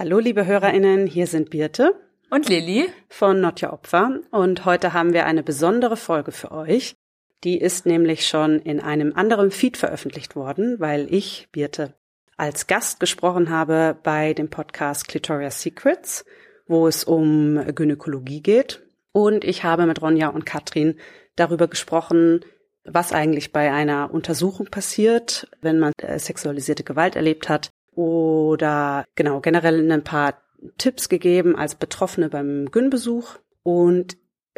Hallo, liebe HörerInnen, hier sind Birte und Lilly von Not Your Opfer und heute haben wir eine besondere Folge für euch. Die ist nämlich schon in einem anderen Feed veröffentlicht worden, weil ich, Birte, als Gast gesprochen habe bei dem Podcast Clitoria Secrets, wo es um Gynäkologie geht. Und ich habe mit Ronja und Katrin darüber gesprochen, was eigentlich bei einer Untersuchung passiert, wenn man äh, sexualisierte Gewalt erlebt hat oder genau generell ein paar Tipps gegeben als Betroffene beim Gyn-Besuch und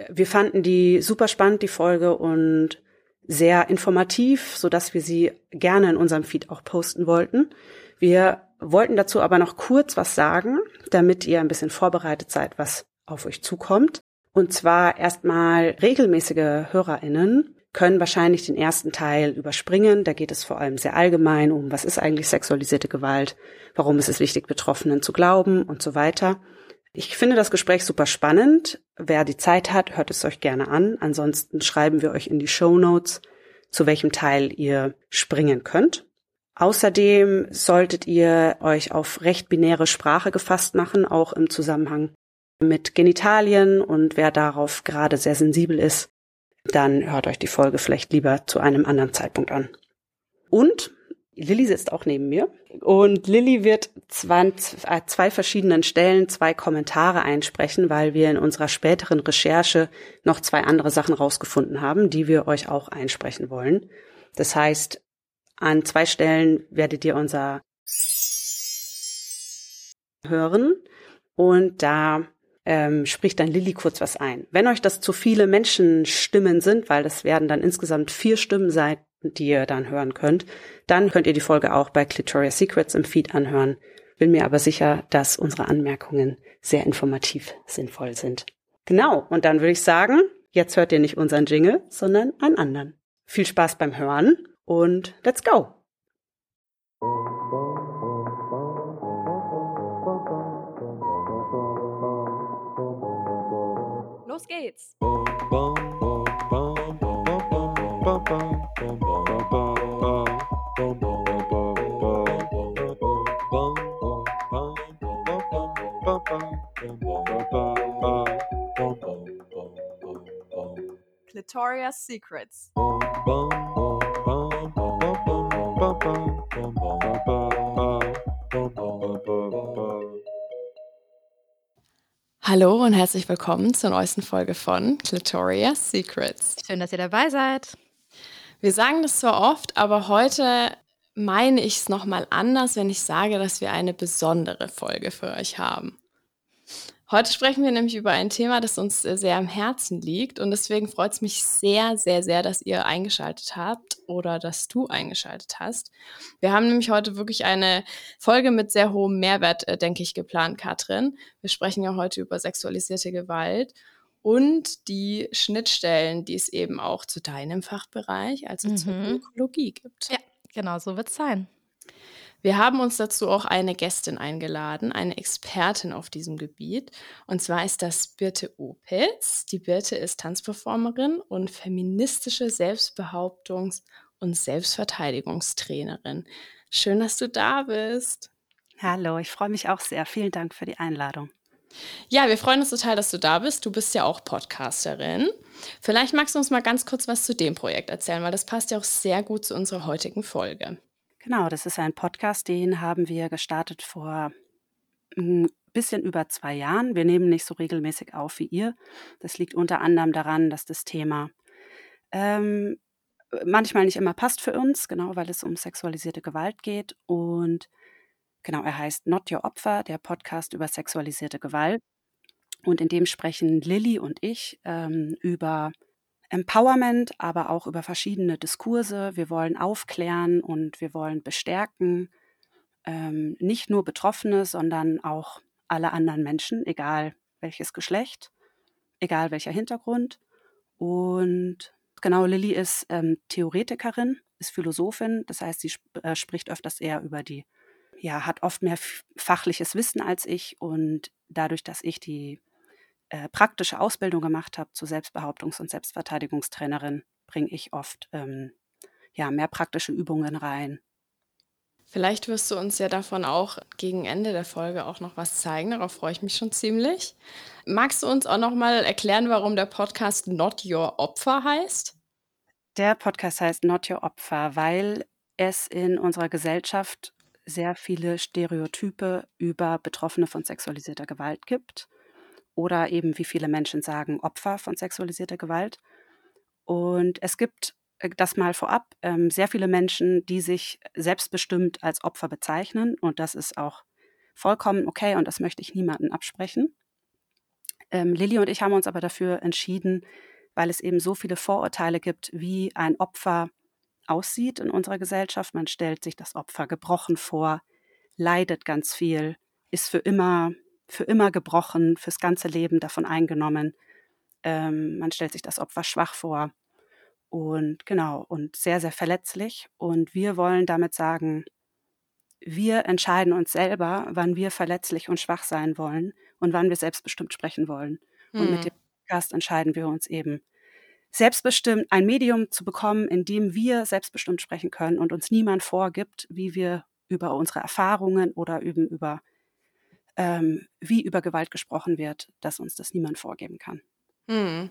wir fanden die super spannend, die Folge und sehr informativ, so dass wir sie gerne in unserem Feed auch posten wollten. Wir wollten dazu aber noch kurz was sagen, damit ihr ein bisschen vorbereitet seid, was auf euch zukommt. Und zwar erstmal regelmäßige HörerInnen können wahrscheinlich den ersten Teil überspringen. Da geht es vor allem sehr allgemein um, was ist eigentlich sexualisierte Gewalt, warum ist es wichtig, Betroffenen zu glauben und so weiter. Ich finde das Gespräch super spannend. Wer die Zeit hat, hört es euch gerne an. Ansonsten schreiben wir euch in die Show Notes, zu welchem Teil ihr springen könnt. Außerdem solltet ihr euch auf recht binäre Sprache gefasst machen, auch im Zusammenhang mit Genitalien und wer darauf gerade sehr sensibel ist, dann hört euch die Folge vielleicht lieber zu einem anderen Zeitpunkt an. Und Lilly sitzt auch neben mir und Lilly wird zwei, äh, zwei verschiedenen Stellen zwei Kommentare einsprechen, weil wir in unserer späteren Recherche noch zwei andere Sachen rausgefunden haben, die wir euch auch einsprechen wollen. Das heißt, an zwei Stellen werdet ihr unser hören und da ähm, spricht dann Lilly kurz was ein. Wenn euch das zu viele Menschenstimmen sind, weil das werden dann insgesamt vier Stimmen sein, die ihr dann hören könnt, dann könnt ihr die Folge auch bei Clitoria Secrets im Feed anhören. Bin mir aber sicher, dass unsere Anmerkungen sehr informativ sinnvoll sind. Genau, und dann würde ich sagen, jetzt hört ihr nicht unseren Jingle, sondern einen anderen. Viel Spaß beim Hören und let's go! Los geht's! Clitoria's Secrets. Hallo und herzlich willkommen zur neuesten Folge von Clitoria's Secrets. Schön, dass ihr dabei seid. Wir sagen das zwar oft, aber heute meine ich es nochmal anders, wenn ich sage, dass wir eine besondere Folge für euch haben. Heute sprechen wir nämlich über ein Thema, das uns äh, sehr am Herzen liegt und deswegen freut es mich sehr, sehr, sehr, dass ihr eingeschaltet habt oder dass du eingeschaltet hast. Wir haben nämlich heute wirklich eine Folge mit sehr hohem Mehrwert, äh, denke ich, geplant, Katrin. Wir sprechen ja heute über sexualisierte Gewalt und die Schnittstellen, die es eben auch zu deinem Fachbereich, also mhm. zur Ökologie gibt. Ja, genau, so wird es sein. Wir haben uns dazu auch eine Gästin eingeladen, eine Expertin auf diesem Gebiet. Und zwar ist das Birte Opitz. Die Birte ist Tanzperformerin und feministische Selbstbehauptungs- und Selbstverteidigungstrainerin. Schön, dass du da bist. Hallo, ich freue mich auch sehr. Vielen Dank für die Einladung. Ja, wir freuen uns total, dass du da bist. Du bist ja auch Podcasterin. Vielleicht magst du uns mal ganz kurz was zu dem Projekt erzählen, weil das passt ja auch sehr gut zu unserer heutigen Folge. Genau, das ist ein Podcast, den haben wir gestartet vor ein hm, bisschen über zwei Jahren. Wir nehmen nicht so regelmäßig auf wie ihr. Das liegt unter anderem daran, dass das Thema ähm, manchmal nicht immer passt für uns, genau, weil es um sexualisierte Gewalt geht. Und genau, er heißt Not Your Opfer, der Podcast über sexualisierte Gewalt. Und in dem sprechen Lilly und ich ähm, über Empowerment, aber auch über verschiedene Diskurse. Wir wollen aufklären und wir wollen bestärken, ähm, nicht nur Betroffene, sondern auch alle anderen Menschen, egal welches Geschlecht, egal welcher Hintergrund. Und genau, Lilly ist ähm, Theoretikerin, ist Philosophin, das heißt, sie sp äh, spricht öfters eher über die, ja, hat oft mehr fachliches Wissen als ich und dadurch, dass ich die äh, praktische Ausbildung gemacht habe zur Selbstbehauptungs- und Selbstverteidigungstrainerin, bringe ich oft ähm, ja, mehr praktische Übungen rein. Vielleicht wirst du uns ja davon auch gegen Ende der Folge auch noch was zeigen. Darauf freue ich mich schon ziemlich. Magst du uns auch noch mal erklären, warum der Podcast Not Your Opfer heißt? Der Podcast heißt Not Your Opfer, weil es in unserer Gesellschaft sehr viele Stereotype über Betroffene von sexualisierter Gewalt gibt oder eben wie viele Menschen sagen Opfer von sexualisierter Gewalt. Und es gibt äh, das mal vorab, ähm, sehr viele Menschen, die sich selbstbestimmt als Opfer bezeichnen. Und das ist auch vollkommen okay und das möchte ich niemandem absprechen. Ähm, Lilly und ich haben uns aber dafür entschieden, weil es eben so viele Vorurteile gibt, wie ein Opfer aussieht in unserer Gesellschaft. Man stellt sich das Opfer gebrochen vor, leidet ganz viel, ist für immer, für immer gebrochen, fürs ganze Leben davon eingenommen. Ähm, man stellt sich das Opfer schwach vor und genau, und sehr, sehr verletzlich. Und wir wollen damit sagen, wir entscheiden uns selber, wann wir verletzlich und schwach sein wollen und wann wir selbstbestimmt sprechen wollen. Mhm. Und mit hm. dem Podcast entscheiden wir uns eben, selbstbestimmt ein Medium zu bekommen, in dem wir selbstbestimmt sprechen können und uns niemand vorgibt, wie wir über unsere Erfahrungen oder eben über ähm, wie über Gewalt gesprochen wird, dass uns das niemand vorgeben kann. Mhm.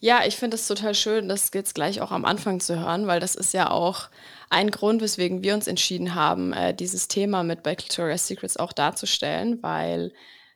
Ja, ich finde es total schön, das jetzt gleich auch am Anfang zu hören, weil das ist ja auch ein Grund, weswegen wir uns entschieden haben, äh, dieses Thema mit bei Clitoria's Secrets auch darzustellen, weil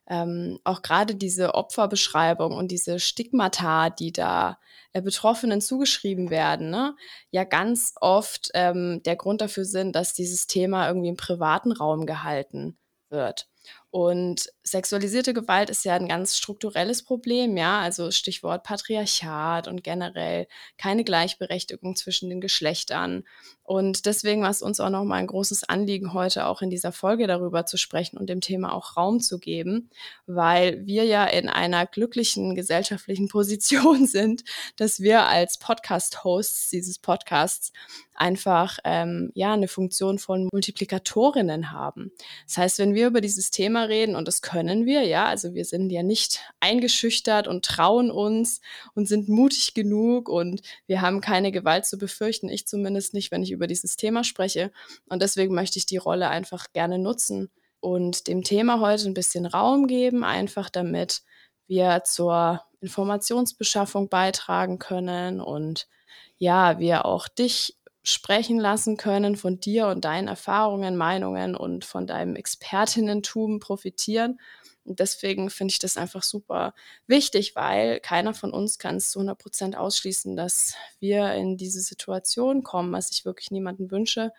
ähm, auch gerade diese Opferbeschreibung und diese Stigmata, die da äh, Betroffenen zugeschrieben werden, ne, ja ganz oft ähm, der Grund dafür sind, dass dieses Thema irgendwie im privaten Raum gehalten wird. Und sexualisierte Gewalt ist ja ein ganz strukturelles Problem, ja, also Stichwort Patriarchat und generell keine Gleichberechtigung zwischen den Geschlechtern. Und deswegen war es uns auch nochmal ein großes Anliegen, heute auch in dieser Folge darüber zu sprechen und dem Thema auch Raum zu geben, weil wir ja in einer glücklichen gesellschaftlichen Position sind, dass wir als Podcast-Hosts dieses Podcasts einfach ähm, ja eine Funktion von Multiplikatorinnen haben. Das heißt, wenn wir über dieses Thema reden und das können wir, ja, also wir sind ja nicht eingeschüchtert und trauen uns und sind mutig genug und wir haben keine Gewalt zu befürchten, ich zumindest nicht, wenn ich über dieses Thema spreche. Und deswegen möchte ich die Rolle einfach gerne nutzen und dem Thema heute ein bisschen Raum geben, einfach damit wir zur Informationsbeschaffung beitragen können und ja, wir auch dich sprechen lassen können, von dir und deinen Erfahrungen, Meinungen und von deinem Expertinnentum profitieren. Und deswegen finde ich das einfach super wichtig, weil keiner von uns kann es zu 100 Prozent ausschließen, dass wir in diese Situation kommen, was ich wirklich niemanden wünsche.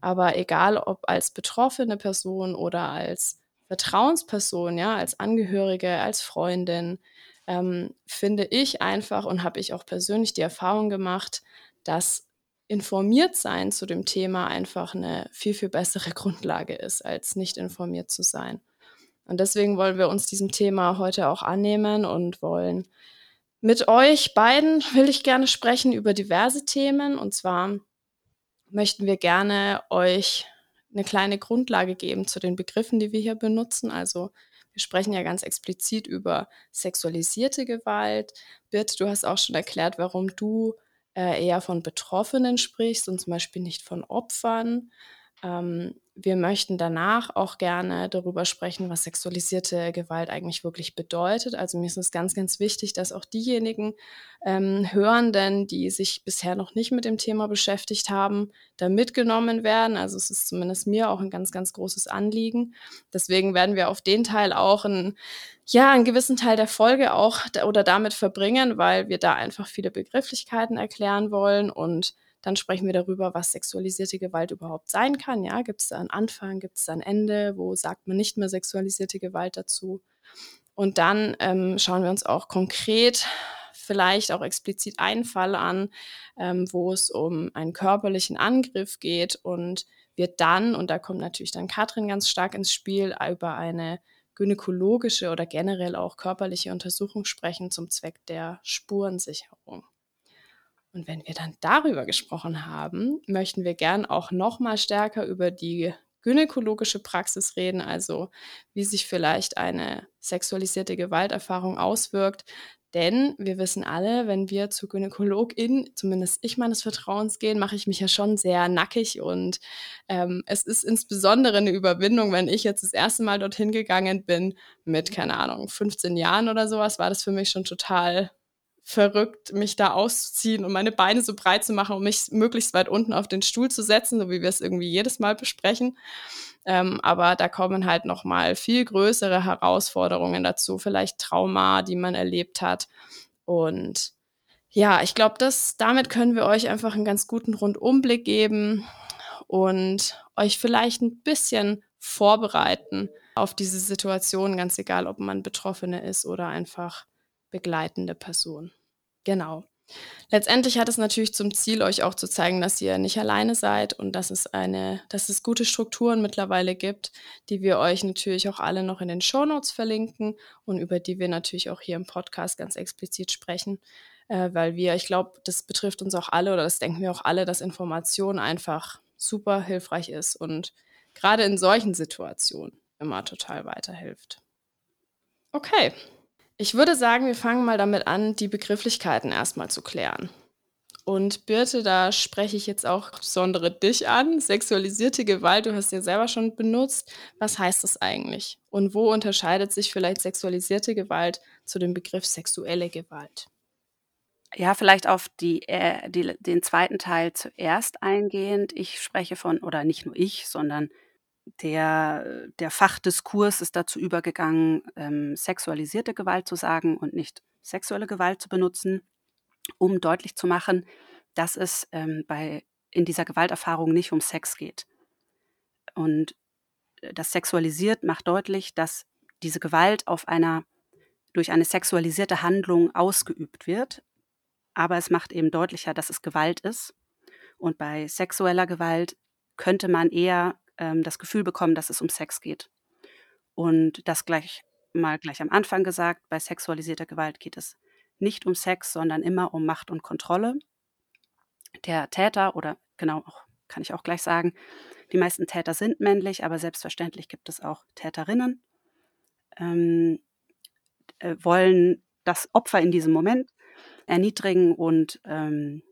Aber egal, ob als betroffene Person oder als Vertrauensperson, ja, als Angehörige, als Freundin, ähm, finde ich einfach und habe ich auch persönlich die Erfahrung gemacht, dass informiert sein zu dem Thema einfach eine viel, viel bessere Grundlage ist, als nicht informiert zu sein. Und deswegen wollen wir uns diesem Thema heute auch annehmen und wollen mit euch beiden, will ich gerne sprechen über diverse Themen. Und zwar möchten wir gerne euch eine kleine Grundlage geben zu den Begriffen, die wir hier benutzen. Also wir sprechen ja ganz explizit über sexualisierte Gewalt. Birte, du hast auch schon erklärt, warum du äh, eher von Betroffenen sprichst und zum Beispiel nicht von Opfern. Ähm, wir möchten danach auch gerne darüber sprechen, was sexualisierte Gewalt eigentlich wirklich bedeutet. Also mir ist es ganz, ganz wichtig, dass auch diejenigen ähm, Hörenden, die sich bisher noch nicht mit dem Thema beschäftigt haben, da mitgenommen werden. Also es ist zumindest mir auch ein ganz, ganz großes Anliegen. Deswegen werden wir auf den Teil auch ein, ja, einen gewissen Teil der Folge auch oder damit verbringen, weil wir da einfach viele Begrifflichkeiten erklären wollen und dann sprechen wir darüber, was sexualisierte Gewalt überhaupt sein kann. Ja, gibt es da einen Anfang, gibt es da ein Ende, wo sagt man nicht mehr sexualisierte Gewalt dazu? Und dann ähm, schauen wir uns auch konkret vielleicht auch explizit einen Fall an, ähm, wo es um einen körperlichen Angriff geht und wir dann, und da kommt natürlich dann Katrin ganz stark ins Spiel, über eine gynäkologische oder generell auch körperliche Untersuchung sprechen zum Zweck der Spurensicherung. Und wenn wir dann darüber gesprochen haben, möchten wir gern auch noch mal stärker über die gynäkologische Praxis reden, also wie sich vielleicht eine sexualisierte Gewalterfahrung auswirkt. Denn wir wissen alle, wenn wir zur Gynäkologin, zumindest ich meines Vertrauens gehen, mache ich mich ja schon sehr nackig und ähm, es ist insbesondere eine Überwindung, wenn ich jetzt das erste Mal dorthin gegangen bin mit, keine Ahnung, 15 Jahren oder sowas, war das für mich schon total verrückt, mich da auszuziehen und meine Beine so breit zu machen, um mich möglichst weit unten auf den Stuhl zu setzen, so wie wir es irgendwie jedes Mal besprechen. Ähm, aber da kommen halt noch mal viel größere Herausforderungen dazu, vielleicht Trauma, die man erlebt hat. Und ja, ich glaube, damit können wir euch einfach einen ganz guten Rundumblick geben und euch vielleicht ein bisschen vorbereiten auf diese Situation, ganz egal, ob man Betroffene ist oder einfach begleitende Person. Genau. Letztendlich hat es natürlich zum Ziel, euch auch zu zeigen, dass ihr nicht alleine seid und dass es eine, dass es gute Strukturen mittlerweile gibt, die wir euch natürlich auch alle noch in den Shownotes verlinken und über die wir natürlich auch hier im Podcast ganz explizit sprechen, äh, weil wir, ich glaube, das betrifft uns auch alle oder das denken wir auch alle, dass Information einfach super hilfreich ist und gerade in solchen Situationen immer total weiterhilft. Okay, ich würde sagen, wir fangen mal damit an, die Begrifflichkeiten erstmal zu klären. Und Birte, da spreche ich jetzt auch besondere dich an. Sexualisierte Gewalt, du hast ja selber schon benutzt. Was heißt das eigentlich? Und wo unterscheidet sich vielleicht sexualisierte Gewalt zu dem Begriff sexuelle Gewalt? Ja, vielleicht auf die, äh, die, den zweiten Teil zuerst eingehend. Ich spreche von, oder nicht nur ich, sondern der, der Fachdiskurs ist dazu übergegangen, ähm, sexualisierte Gewalt zu sagen und nicht sexuelle Gewalt zu benutzen, um deutlich zu machen, dass es ähm, bei, in dieser Gewalterfahrung nicht um Sex geht. Und äh, das sexualisiert macht deutlich, dass diese Gewalt auf einer durch eine sexualisierte Handlung ausgeübt wird, aber es macht eben deutlicher, dass es Gewalt ist. Und bei sexueller Gewalt könnte man eher ähm, das Gefühl bekommen, dass es um Sex geht. Und das gleich mal gleich am Anfang gesagt, bei sexualisierter Gewalt geht es nicht um Sex, sondern immer um Macht und Kontrolle. Der Täter oder genau, kann ich auch gleich sagen, die meisten Täter sind männlich, aber selbstverständlich gibt es auch Täterinnen, ähm, äh, wollen das Opfer in diesem Moment erniedrigen und ähm,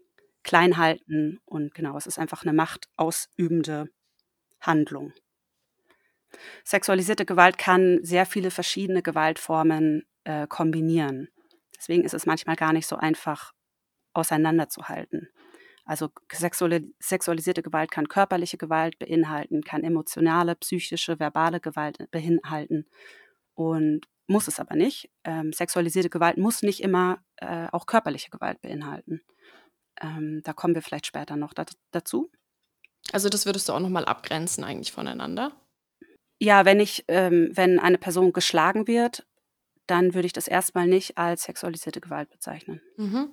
klein halten. Und genau, es ist einfach eine machtausübende Handlung. Sexualisierte Gewalt kann sehr viele verschiedene Gewaltformen äh, kombinieren. Deswegen ist es manchmal gar nicht so einfach auseinanderzuhalten. Also sexualisierte Gewalt kann körperliche Gewalt beinhalten, kann emotionale, psychische, verbale Gewalt beinhalten und muss es aber nicht. Ähm, sexualisierte Gewalt muss nicht immer äh, auch körperliche Gewalt beinhalten. Ähm, da kommen wir vielleicht später noch dazu. Also das würdest du auch nochmal abgrenzen eigentlich voneinander? Ja, wenn ich, ähm, wenn eine Person geschlagen wird, dann würde ich das erstmal nicht als sexualisierte Gewalt bezeichnen. Mhm.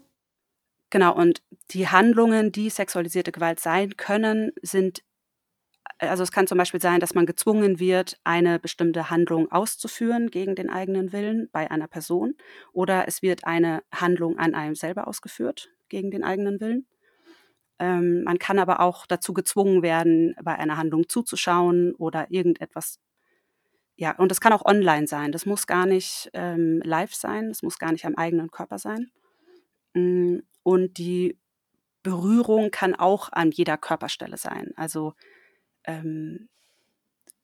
Genau, und die Handlungen, die sexualisierte Gewalt sein können, sind, also es kann zum Beispiel sein, dass man gezwungen wird, eine bestimmte Handlung auszuführen gegen den eigenen Willen bei einer Person, oder es wird eine Handlung an einem selber ausgeführt gegen den eigenen Willen. Ähm, man kann aber auch dazu gezwungen werden, bei einer Handlung zuzuschauen oder irgendetwas. Ja, und das kann auch online sein. Das muss gar nicht ähm, live sein. Das muss gar nicht am eigenen Körper sein. Mm, und die Berührung kann auch an jeder Körperstelle sein. Also ähm,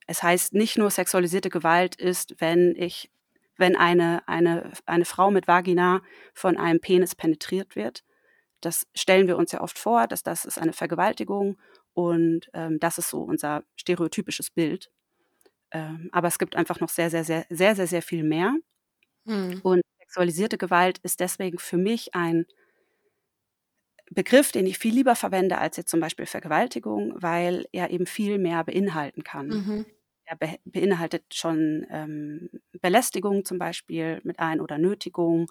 es heißt nicht nur sexualisierte Gewalt ist, wenn ich, wenn eine, eine, eine Frau mit Vagina von einem Penis penetriert wird, das stellen wir uns ja oft vor, dass das ist eine Vergewaltigung und ähm, das ist so unser stereotypisches Bild. Ähm, aber es gibt einfach noch sehr, sehr, sehr, sehr, sehr, sehr viel mehr. Mhm. Und sexualisierte Gewalt ist deswegen für mich ein Begriff, den ich viel lieber verwende als jetzt zum Beispiel Vergewaltigung, weil er eben viel mehr beinhalten kann. Mhm. Er be beinhaltet schon ähm, Belästigung zum Beispiel mit Ein- oder Nötigung,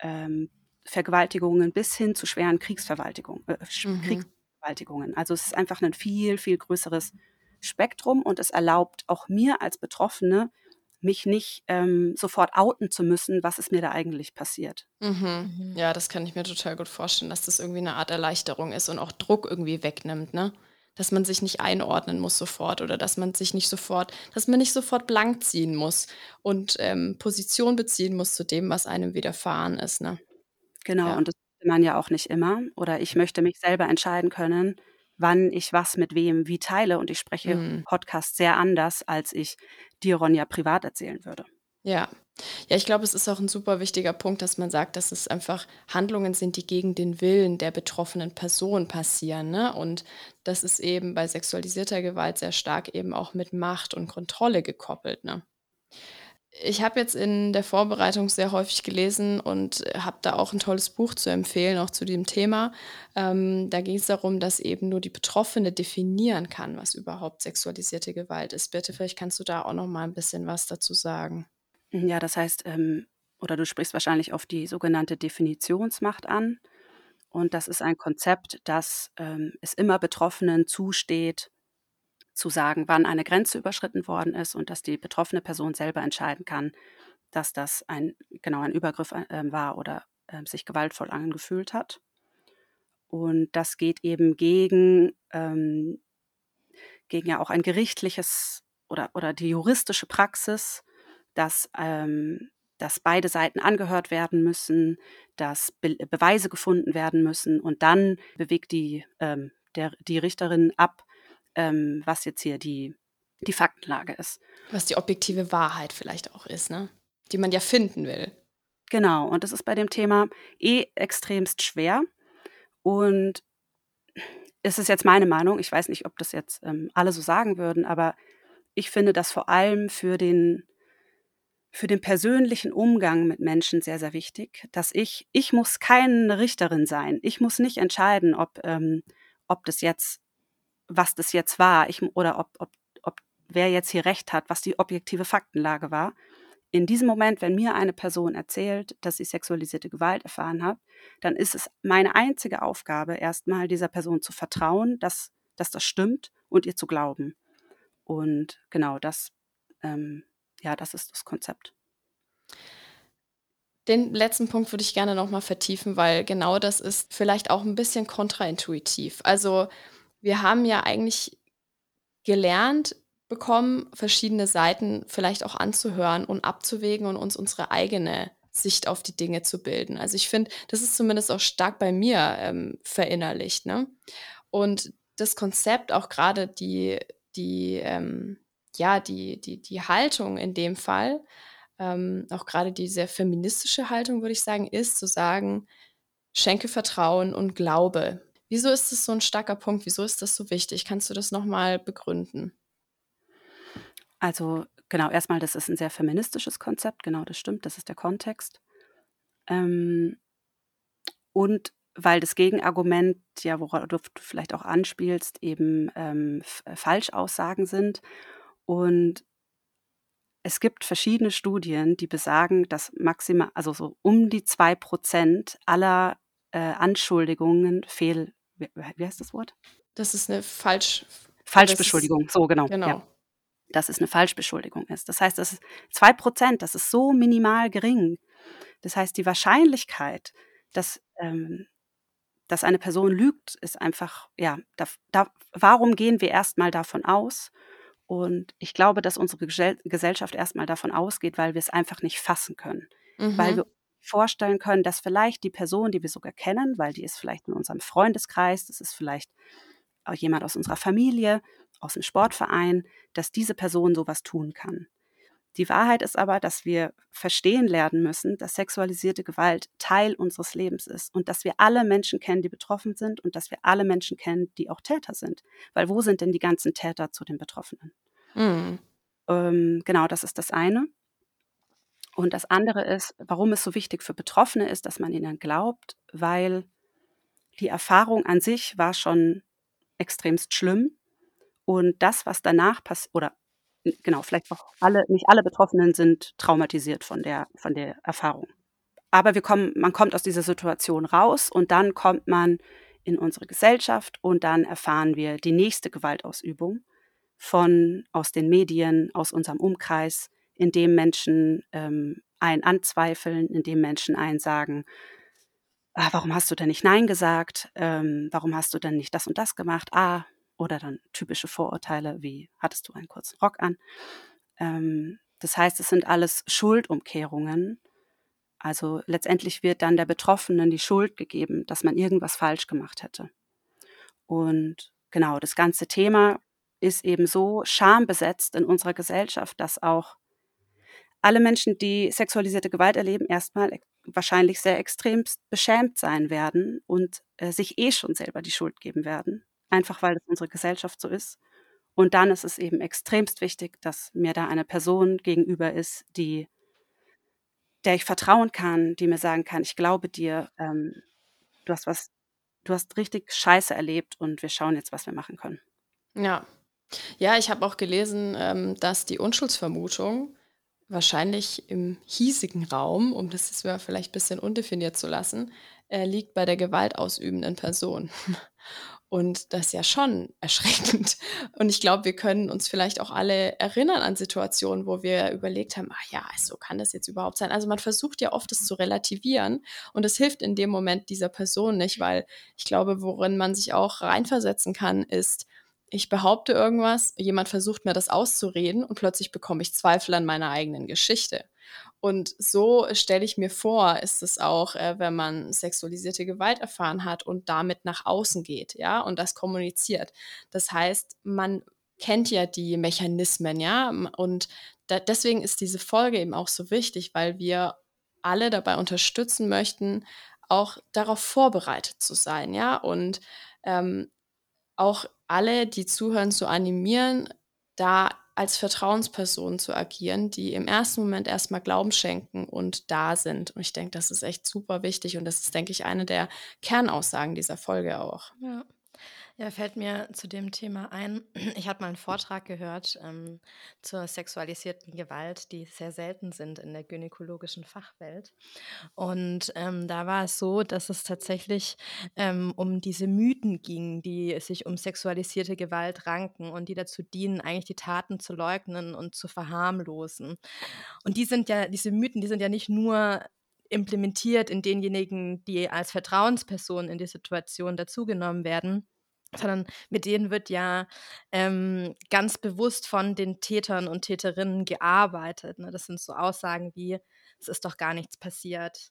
ähm, Vergewaltigungen bis hin zu schweren Kriegsvergewaltigungen. Äh, mhm. Kriegsvergewaltigungen. Also es ist einfach ein viel, viel größeres Spektrum und es erlaubt auch mir als Betroffene, mich nicht ähm, sofort outen zu müssen, was ist mir da eigentlich passiert. Mhm. mhm. Ja, das kann ich mir total gut vorstellen, dass das irgendwie eine Art Erleichterung ist und auch Druck irgendwie wegnimmt, ne? dass man sich nicht einordnen muss sofort oder dass man sich nicht sofort, dass man nicht sofort blank ziehen muss und ähm, Position beziehen muss zu dem, was einem widerfahren ist. Ne? Genau, ja. und das man ja auch nicht immer. Oder ich möchte mich selber entscheiden können, wann ich was mit wem wie teile. Und ich spreche mhm. Podcast sehr anders, als ich dir, Ronja, privat erzählen würde. Ja. Ja, ich glaube, es ist auch ein super wichtiger Punkt, dass man sagt, dass es einfach Handlungen sind, die gegen den Willen der betroffenen Person passieren. Ne? Und das ist eben bei sexualisierter Gewalt sehr stark eben auch mit Macht und Kontrolle gekoppelt. Ne? Ich habe jetzt in der Vorbereitung sehr häufig gelesen und habe da auch ein tolles Buch zu empfehlen, auch zu diesem Thema. Ähm, da ging es darum, dass eben nur die Betroffene definieren kann, was überhaupt sexualisierte Gewalt ist. Bitte, vielleicht kannst du da auch noch mal ein bisschen was dazu sagen. Ja, das heißt, ähm, oder du sprichst wahrscheinlich auf die sogenannte Definitionsmacht an. Und das ist ein Konzept, dass ähm, es immer Betroffenen zusteht, zu sagen, wann eine Grenze überschritten worden ist und dass die betroffene Person selber entscheiden kann, dass das ein genau ein Übergriff äh, war oder äh, sich gewaltvoll angefühlt hat. Und das geht eben gegen, ähm, gegen ja auch ein gerichtliches oder, oder die juristische Praxis, dass, ähm, dass beide Seiten angehört werden müssen, dass Be Beweise gefunden werden müssen und dann bewegt die, ähm, der, die Richterin ab, ähm, was jetzt hier die, die Faktenlage ist. Was die objektive Wahrheit vielleicht auch ist, ne? Die man ja finden will. Genau, und das ist bei dem Thema eh extremst schwer. Und es ist jetzt meine Meinung, ich weiß nicht, ob das jetzt ähm, alle so sagen würden, aber ich finde das vor allem für den, für den persönlichen Umgang mit Menschen sehr, sehr wichtig, dass ich, ich muss keine Richterin sein. Ich muss nicht entscheiden, ob, ähm, ob das jetzt was das jetzt war ich, oder ob, ob, ob wer jetzt hier recht hat, was die objektive Faktenlage war. In diesem Moment, wenn mir eine Person erzählt, dass sie sexualisierte Gewalt erfahren hat, dann ist es meine einzige Aufgabe, erstmal dieser Person zu vertrauen, dass, dass das stimmt und ihr zu glauben. Und genau das, ähm, ja, das ist das Konzept. Den letzten Punkt würde ich gerne nochmal vertiefen, weil genau das ist vielleicht auch ein bisschen kontraintuitiv. Also wir haben ja eigentlich gelernt bekommen, verschiedene Seiten vielleicht auch anzuhören und abzuwägen und uns unsere eigene Sicht auf die Dinge zu bilden. Also ich finde, das ist zumindest auch stark bei mir ähm, verinnerlicht. Ne? Und das Konzept, auch gerade die, die, ähm, ja, die, die, die Haltung in dem Fall, ähm, auch gerade die sehr feministische Haltung, würde ich sagen, ist zu sagen, schenke Vertrauen und Glaube Wieso ist das so ein starker Punkt? Wieso ist das so wichtig? Kannst du das nochmal begründen? Also genau, erstmal, das ist ein sehr feministisches Konzept, genau, das stimmt, das ist der Kontext. Ähm, und weil das Gegenargument, ja, worauf du vielleicht auch anspielst, eben ähm, Falschaussagen sind. Und es gibt verschiedene Studien, die besagen, dass maximal, also so um die zwei Prozent aller äh, Anschuldigungen fehl, wie, heißt das Wort? Das ist eine Falsch Falschbeschuldigung, so genau. Genau. Ja. Dass es eine Falschbeschuldigung ist. Das heißt, das ist zwei Prozent, das ist so minimal gering. Das heißt, die Wahrscheinlichkeit, dass, ähm, dass eine Person lügt, ist einfach, ja, da, da, warum gehen wir erstmal davon aus? Und ich glaube, dass unsere Gesellschaft erstmal davon ausgeht, weil wir es einfach nicht fassen können. Mhm. Weil wir vorstellen können, dass vielleicht die Person, die wir sogar kennen, weil die ist vielleicht in unserem Freundeskreis, das ist vielleicht auch jemand aus unserer Familie, aus dem Sportverein, dass diese Person sowas tun kann. Die Wahrheit ist aber, dass wir verstehen lernen müssen, dass sexualisierte Gewalt Teil unseres Lebens ist und dass wir alle Menschen kennen, die betroffen sind und dass wir alle Menschen kennen, die auch Täter sind. Weil wo sind denn die ganzen Täter zu den Betroffenen? Mhm. Ähm, genau, das ist das eine. Und das andere ist, warum es so wichtig für Betroffene ist, dass man ihnen glaubt, weil die Erfahrung an sich war schon extremst schlimm. Und das, was danach passiert, oder genau, vielleicht auch alle, nicht alle Betroffenen sind traumatisiert von der, von der Erfahrung. Aber wir kommen, man kommt aus dieser Situation raus und dann kommt man in unsere Gesellschaft und dann erfahren wir die nächste Gewaltausübung von aus den Medien, aus unserem Umkreis, in dem Menschen ähm, einen anzweifeln, in dem Menschen einen sagen, ah, warum hast du denn nicht Nein gesagt? Ähm, warum hast du denn nicht das und das gemacht? Ah, oder dann typische Vorurteile wie hattest du einen kurzen Rock an. Ähm, das heißt, es sind alles Schuldumkehrungen. Also letztendlich wird dann der Betroffenen die Schuld gegeben, dass man irgendwas falsch gemacht hätte. Und genau, das ganze Thema ist eben so schambesetzt in unserer Gesellschaft, dass auch alle Menschen, die sexualisierte Gewalt erleben, erstmal wahrscheinlich sehr extremst beschämt sein werden und äh, sich eh schon selber die Schuld geben werden, einfach weil es unsere Gesellschaft so ist. Und dann ist es eben extremst wichtig, dass mir da eine Person gegenüber ist, die, der ich vertrauen kann, die mir sagen kann, ich glaube dir, ähm, du hast was, du hast richtig Scheiße erlebt und wir schauen jetzt, was wir machen können. Ja. Ja, ich habe auch gelesen, ähm, dass die Unschuldsvermutung wahrscheinlich im hiesigen Raum, um das jetzt vielleicht ein bisschen undefiniert zu lassen, äh, liegt bei der gewaltausübenden Person. Und das ist ja schon erschreckend. Und ich glaube, wir können uns vielleicht auch alle erinnern an Situationen, wo wir überlegt haben, ach ja, so kann das jetzt überhaupt sein. Also man versucht ja oft, es zu relativieren. Und es hilft in dem Moment dieser Person nicht, weil ich glaube, worin man sich auch reinversetzen kann, ist, ich behaupte irgendwas, jemand versucht mir das auszureden und plötzlich bekomme ich Zweifel an meiner eigenen Geschichte. Und so stelle ich mir vor, ist es auch, äh, wenn man sexualisierte Gewalt erfahren hat und damit nach außen geht, ja, und das kommuniziert. Das heißt, man kennt ja die Mechanismen, ja, und da, deswegen ist diese Folge eben auch so wichtig, weil wir alle dabei unterstützen möchten, auch darauf vorbereitet zu sein, ja, und ähm, auch alle, die zuhören, zu animieren, da als Vertrauensperson zu agieren, die im ersten Moment erstmal Glauben schenken und da sind. Und ich denke, das ist echt super wichtig und das ist, denke ich, eine der Kernaussagen dieser Folge auch. Ja. Ja, fällt mir zu dem Thema ein. Ich habe mal einen Vortrag gehört ähm, zur sexualisierten Gewalt, die sehr selten sind in der gynäkologischen Fachwelt. Und ähm, da war es so, dass es tatsächlich ähm, um diese Mythen ging, die sich um sexualisierte Gewalt ranken und die dazu dienen, eigentlich die Taten zu leugnen und zu verharmlosen. Und die sind ja, diese Mythen, die sind ja nicht nur implementiert in denjenigen, die als Vertrauensperson in die Situation dazugenommen werden, sondern mit denen wird ja ähm, ganz bewusst von den Tätern und Täterinnen gearbeitet. Ne? Das sind so Aussagen wie, es ist doch gar nichts passiert,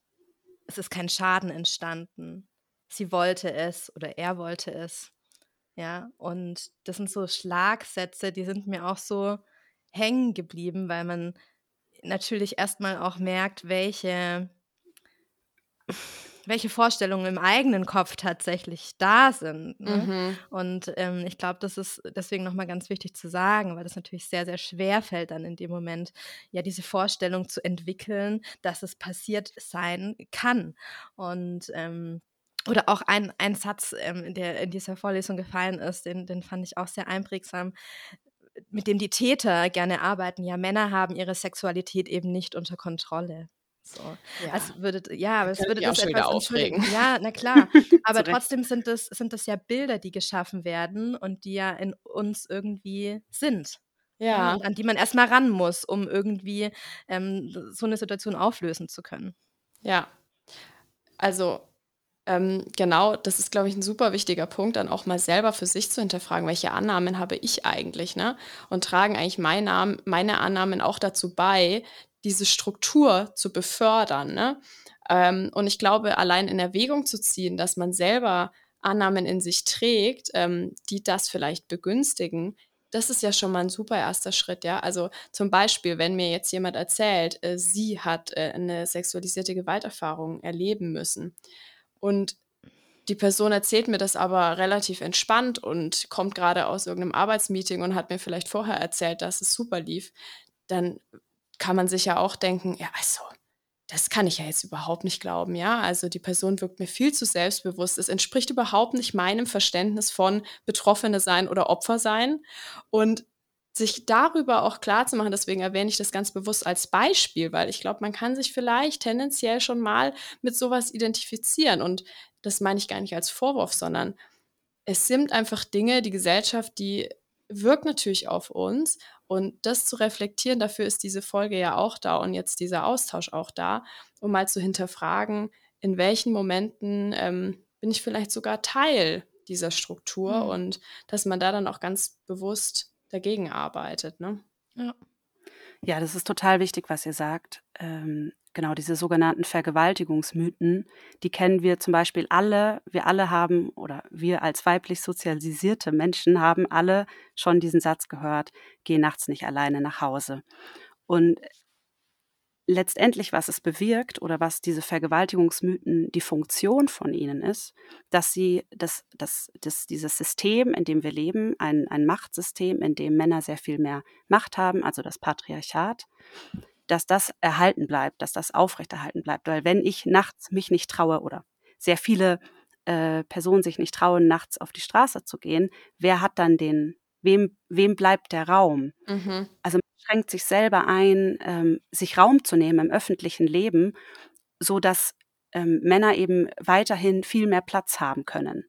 es ist kein Schaden entstanden, sie wollte es oder er wollte es. Ja, und das sind so Schlagsätze, die sind mir auch so hängen geblieben, weil man natürlich erstmal auch merkt, welche welche Vorstellungen im eigenen Kopf tatsächlich da sind. Ne? Mhm. Und ähm, ich glaube, das ist deswegen nochmal ganz wichtig zu sagen, weil das natürlich sehr, sehr schwer fällt dann in dem Moment, ja, diese Vorstellung zu entwickeln, dass es passiert sein kann. Und ähm, oder auch ein, ein Satz, ähm, der in dieser Vorlesung gefallen ist, den, den fand ich auch sehr einprägsam mit dem die Täter gerne arbeiten. Ja, Männer haben ihre Sexualität eben nicht unter Kontrolle. So. Ja. Als würdet, ja, aber es würde das etwas aufregen. Ja, na klar. Aber trotzdem sind das, sind das ja Bilder, die geschaffen werden und die ja in uns irgendwie sind. Ja. an die man erstmal ran muss, um irgendwie ähm, so eine Situation auflösen zu können. Ja. Also ähm, genau, das ist, glaube ich, ein super wichtiger Punkt, dann auch mal selber für sich zu hinterfragen, welche Annahmen habe ich eigentlich, ne? Und tragen eigentlich meine, meine Annahmen auch dazu bei, diese Struktur zu befördern. Ne? Ähm, und ich glaube, allein in Erwägung zu ziehen, dass man selber Annahmen in sich trägt, ähm, die das vielleicht begünstigen, das ist ja schon mal ein super erster Schritt, ja. Also zum Beispiel, wenn mir jetzt jemand erzählt, äh, sie hat äh, eine sexualisierte Gewalterfahrung erleben müssen und die Person erzählt mir das aber relativ entspannt und kommt gerade aus irgendeinem Arbeitsmeeting und hat mir vielleicht vorher erzählt, dass es super lief, dann kann man sich ja auch denken, ja, also, das kann ich ja jetzt überhaupt nicht glauben, ja. Also die Person wirkt mir viel zu selbstbewusst. Es entspricht überhaupt nicht meinem Verständnis von Betroffene sein oder Opfer sein. Und sich darüber auch klar zu machen, deswegen erwähne ich das ganz bewusst als Beispiel, weil ich glaube, man kann sich vielleicht tendenziell schon mal mit sowas identifizieren. Und das meine ich gar nicht als Vorwurf, sondern es sind einfach Dinge, die Gesellschaft, die wirkt natürlich auf uns und das zu reflektieren, dafür ist diese Folge ja auch da und jetzt dieser Austausch auch da, um mal zu hinterfragen, in welchen Momenten ähm, bin ich vielleicht sogar Teil dieser Struktur mhm. und dass man da dann auch ganz bewusst dagegen arbeitet. Ne? Ja. Ja, das ist total wichtig, was ihr sagt. Ähm, genau, diese sogenannten Vergewaltigungsmythen, die kennen wir zum Beispiel alle. Wir alle haben, oder wir als weiblich sozialisierte Menschen haben alle schon diesen Satz gehört, geh nachts nicht alleine nach Hause. Und letztendlich, was es bewirkt oder was diese Vergewaltigungsmythen die Funktion von ihnen ist, dass sie das, das, das, dieses System, in dem wir leben, ein, ein Machtsystem, in dem Männer sehr viel mehr Macht haben, also das Patriarchat, dass das erhalten bleibt, dass das aufrechterhalten bleibt. Weil wenn ich nachts mich nicht traue oder sehr viele äh, Personen sich nicht trauen, nachts auf die Straße zu gehen, wer hat dann den, wem, wem bleibt der Raum? Mhm. Also schränkt sich selber ein, ähm, sich Raum zu nehmen im öffentlichen Leben, so dass ähm, Männer eben weiterhin viel mehr Platz haben können.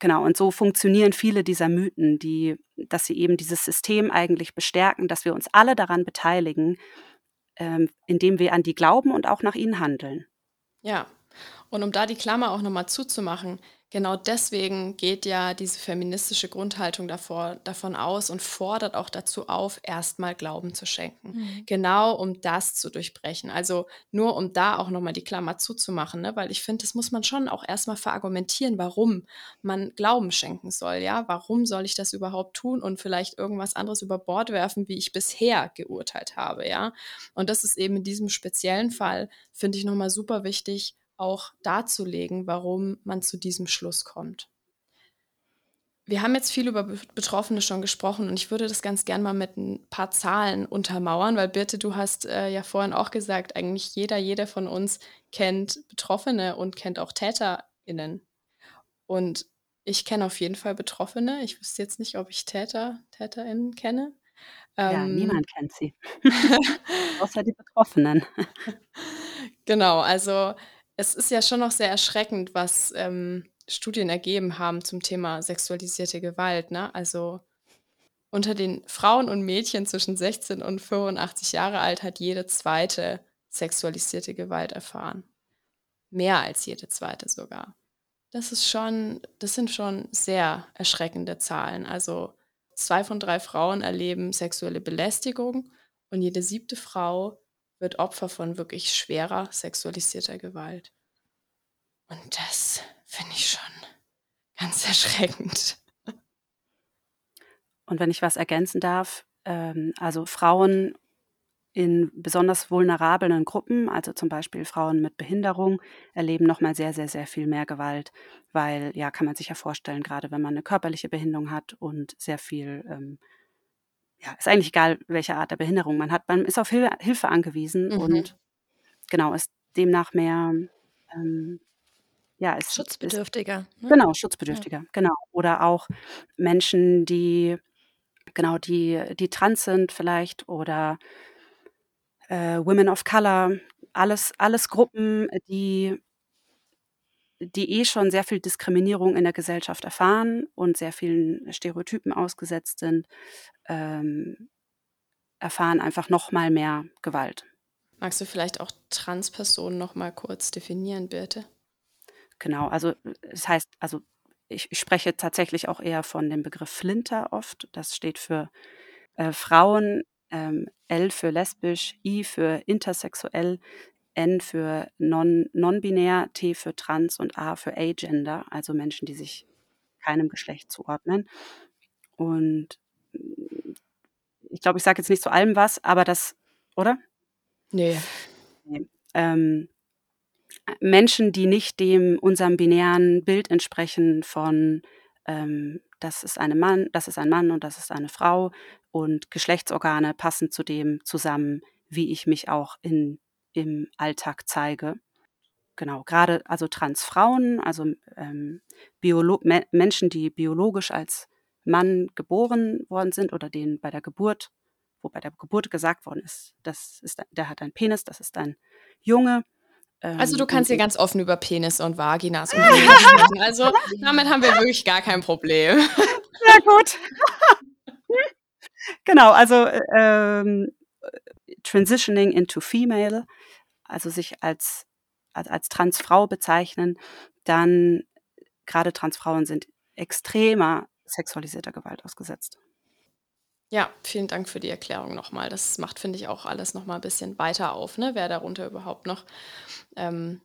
Genau, und so funktionieren viele dieser Mythen, die, dass sie eben dieses System eigentlich bestärken, dass wir uns alle daran beteiligen, ähm, indem wir an die glauben und auch nach ihnen handeln. Ja, und um da die Klammer auch nochmal zuzumachen, Genau deswegen geht ja diese feministische Grundhaltung davor, davon aus und fordert auch dazu auf, erstmal Glauben zu schenken. Mhm. Genau um das zu durchbrechen. Also nur um da auch nochmal die Klammer zuzumachen, ne? weil ich finde, das muss man schon auch erstmal verargumentieren, warum man Glauben schenken soll. Ja, warum soll ich das überhaupt tun und vielleicht irgendwas anderes über Bord werfen, wie ich bisher geurteilt habe. Ja, und das ist eben in diesem speziellen Fall, finde ich nochmal super wichtig, auch darzulegen, warum man zu diesem Schluss kommt. Wir haben jetzt viel über Betroffene schon gesprochen und ich würde das ganz gern mal mit ein paar Zahlen untermauern, weil Birte, du hast äh, ja vorhin auch gesagt, eigentlich jeder, jeder von uns kennt Betroffene und kennt auch TäterInnen. Und ich kenne auf jeden Fall Betroffene. Ich wüsste jetzt nicht, ob ich Täter, TäterInnen kenne. Ja, ähm, niemand kennt sie. Außer die Betroffenen. genau, also es ist ja schon noch sehr erschreckend, was ähm, Studien ergeben haben zum Thema sexualisierte Gewalt. Ne? Also unter den Frauen und Mädchen zwischen 16 und 85 Jahre alt hat jede zweite sexualisierte Gewalt erfahren. Mehr als jede zweite sogar. Das ist schon, das sind schon sehr erschreckende Zahlen. Also zwei von drei Frauen erleben sexuelle Belästigung und jede siebte Frau wird Opfer von wirklich schwerer sexualisierter Gewalt. Und das finde ich schon ganz erschreckend. Und wenn ich was ergänzen darf, ähm, also Frauen in besonders vulnerablen Gruppen, also zum Beispiel Frauen mit Behinderung, erleben nochmal sehr, sehr, sehr viel mehr Gewalt, weil, ja, kann man sich ja vorstellen, gerade wenn man eine körperliche Behinderung hat und sehr viel ähm, ja, ist eigentlich egal, welche Art der Behinderung man hat. Man ist auf Hil Hilfe angewiesen mhm. und genau, ist demnach mehr, ähm, ja, ist schutzbedürftiger. Ist, ne? Genau, schutzbedürftiger, ja. genau. Oder auch Menschen, die, genau, die, die trans sind vielleicht oder äh, Women of Color, alles, alles Gruppen, die die eh schon sehr viel Diskriminierung in der Gesellschaft erfahren und sehr vielen Stereotypen ausgesetzt sind, ähm, erfahren einfach noch mal mehr Gewalt. Magst du vielleicht auch Transpersonen noch mal kurz definieren, bitte? Genau, also das heißt, also ich, ich spreche tatsächlich auch eher von dem Begriff Flinter oft. Das steht für äh, Frauen, ähm, L für lesbisch, I für intersexuell, N für non, non-binär, T für trans und A für agender, also Menschen, die sich keinem Geschlecht zuordnen. Und ich glaube, ich sage jetzt nicht zu allem was, aber das, oder? Nee. nee. Ähm, Menschen, die nicht dem unserem binären Bild entsprechen von ähm, das ist eine Mann, das ist ein Mann und das ist eine Frau und Geschlechtsorgane passen zu dem zusammen, wie ich mich auch in im Alltag zeige. Genau, gerade also Transfrauen, also ähm, Biolo Me Menschen, die biologisch als Mann geboren worden sind oder denen bei der Geburt, wo bei der Geburt gesagt worden ist, das ist, der hat einen Penis, das ist ein Junge. Ähm, also du kannst hier ganz offen über Penis und Vaginas und sprechen. Also damit haben wir wirklich gar kein Problem. Ja gut. genau, also ähm, transitioning into female also sich als, als, als Transfrau bezeichnen, dann gerade Transfrauen sind extremer sexualisierter Gewalt ausgesetzt. Ja, vielen Dank für die Erklärung nochmal. Das macht, finde ich, auch alles nochmal ein bisschen weiter auf, ne? wer darunter überhaupt noch ähm,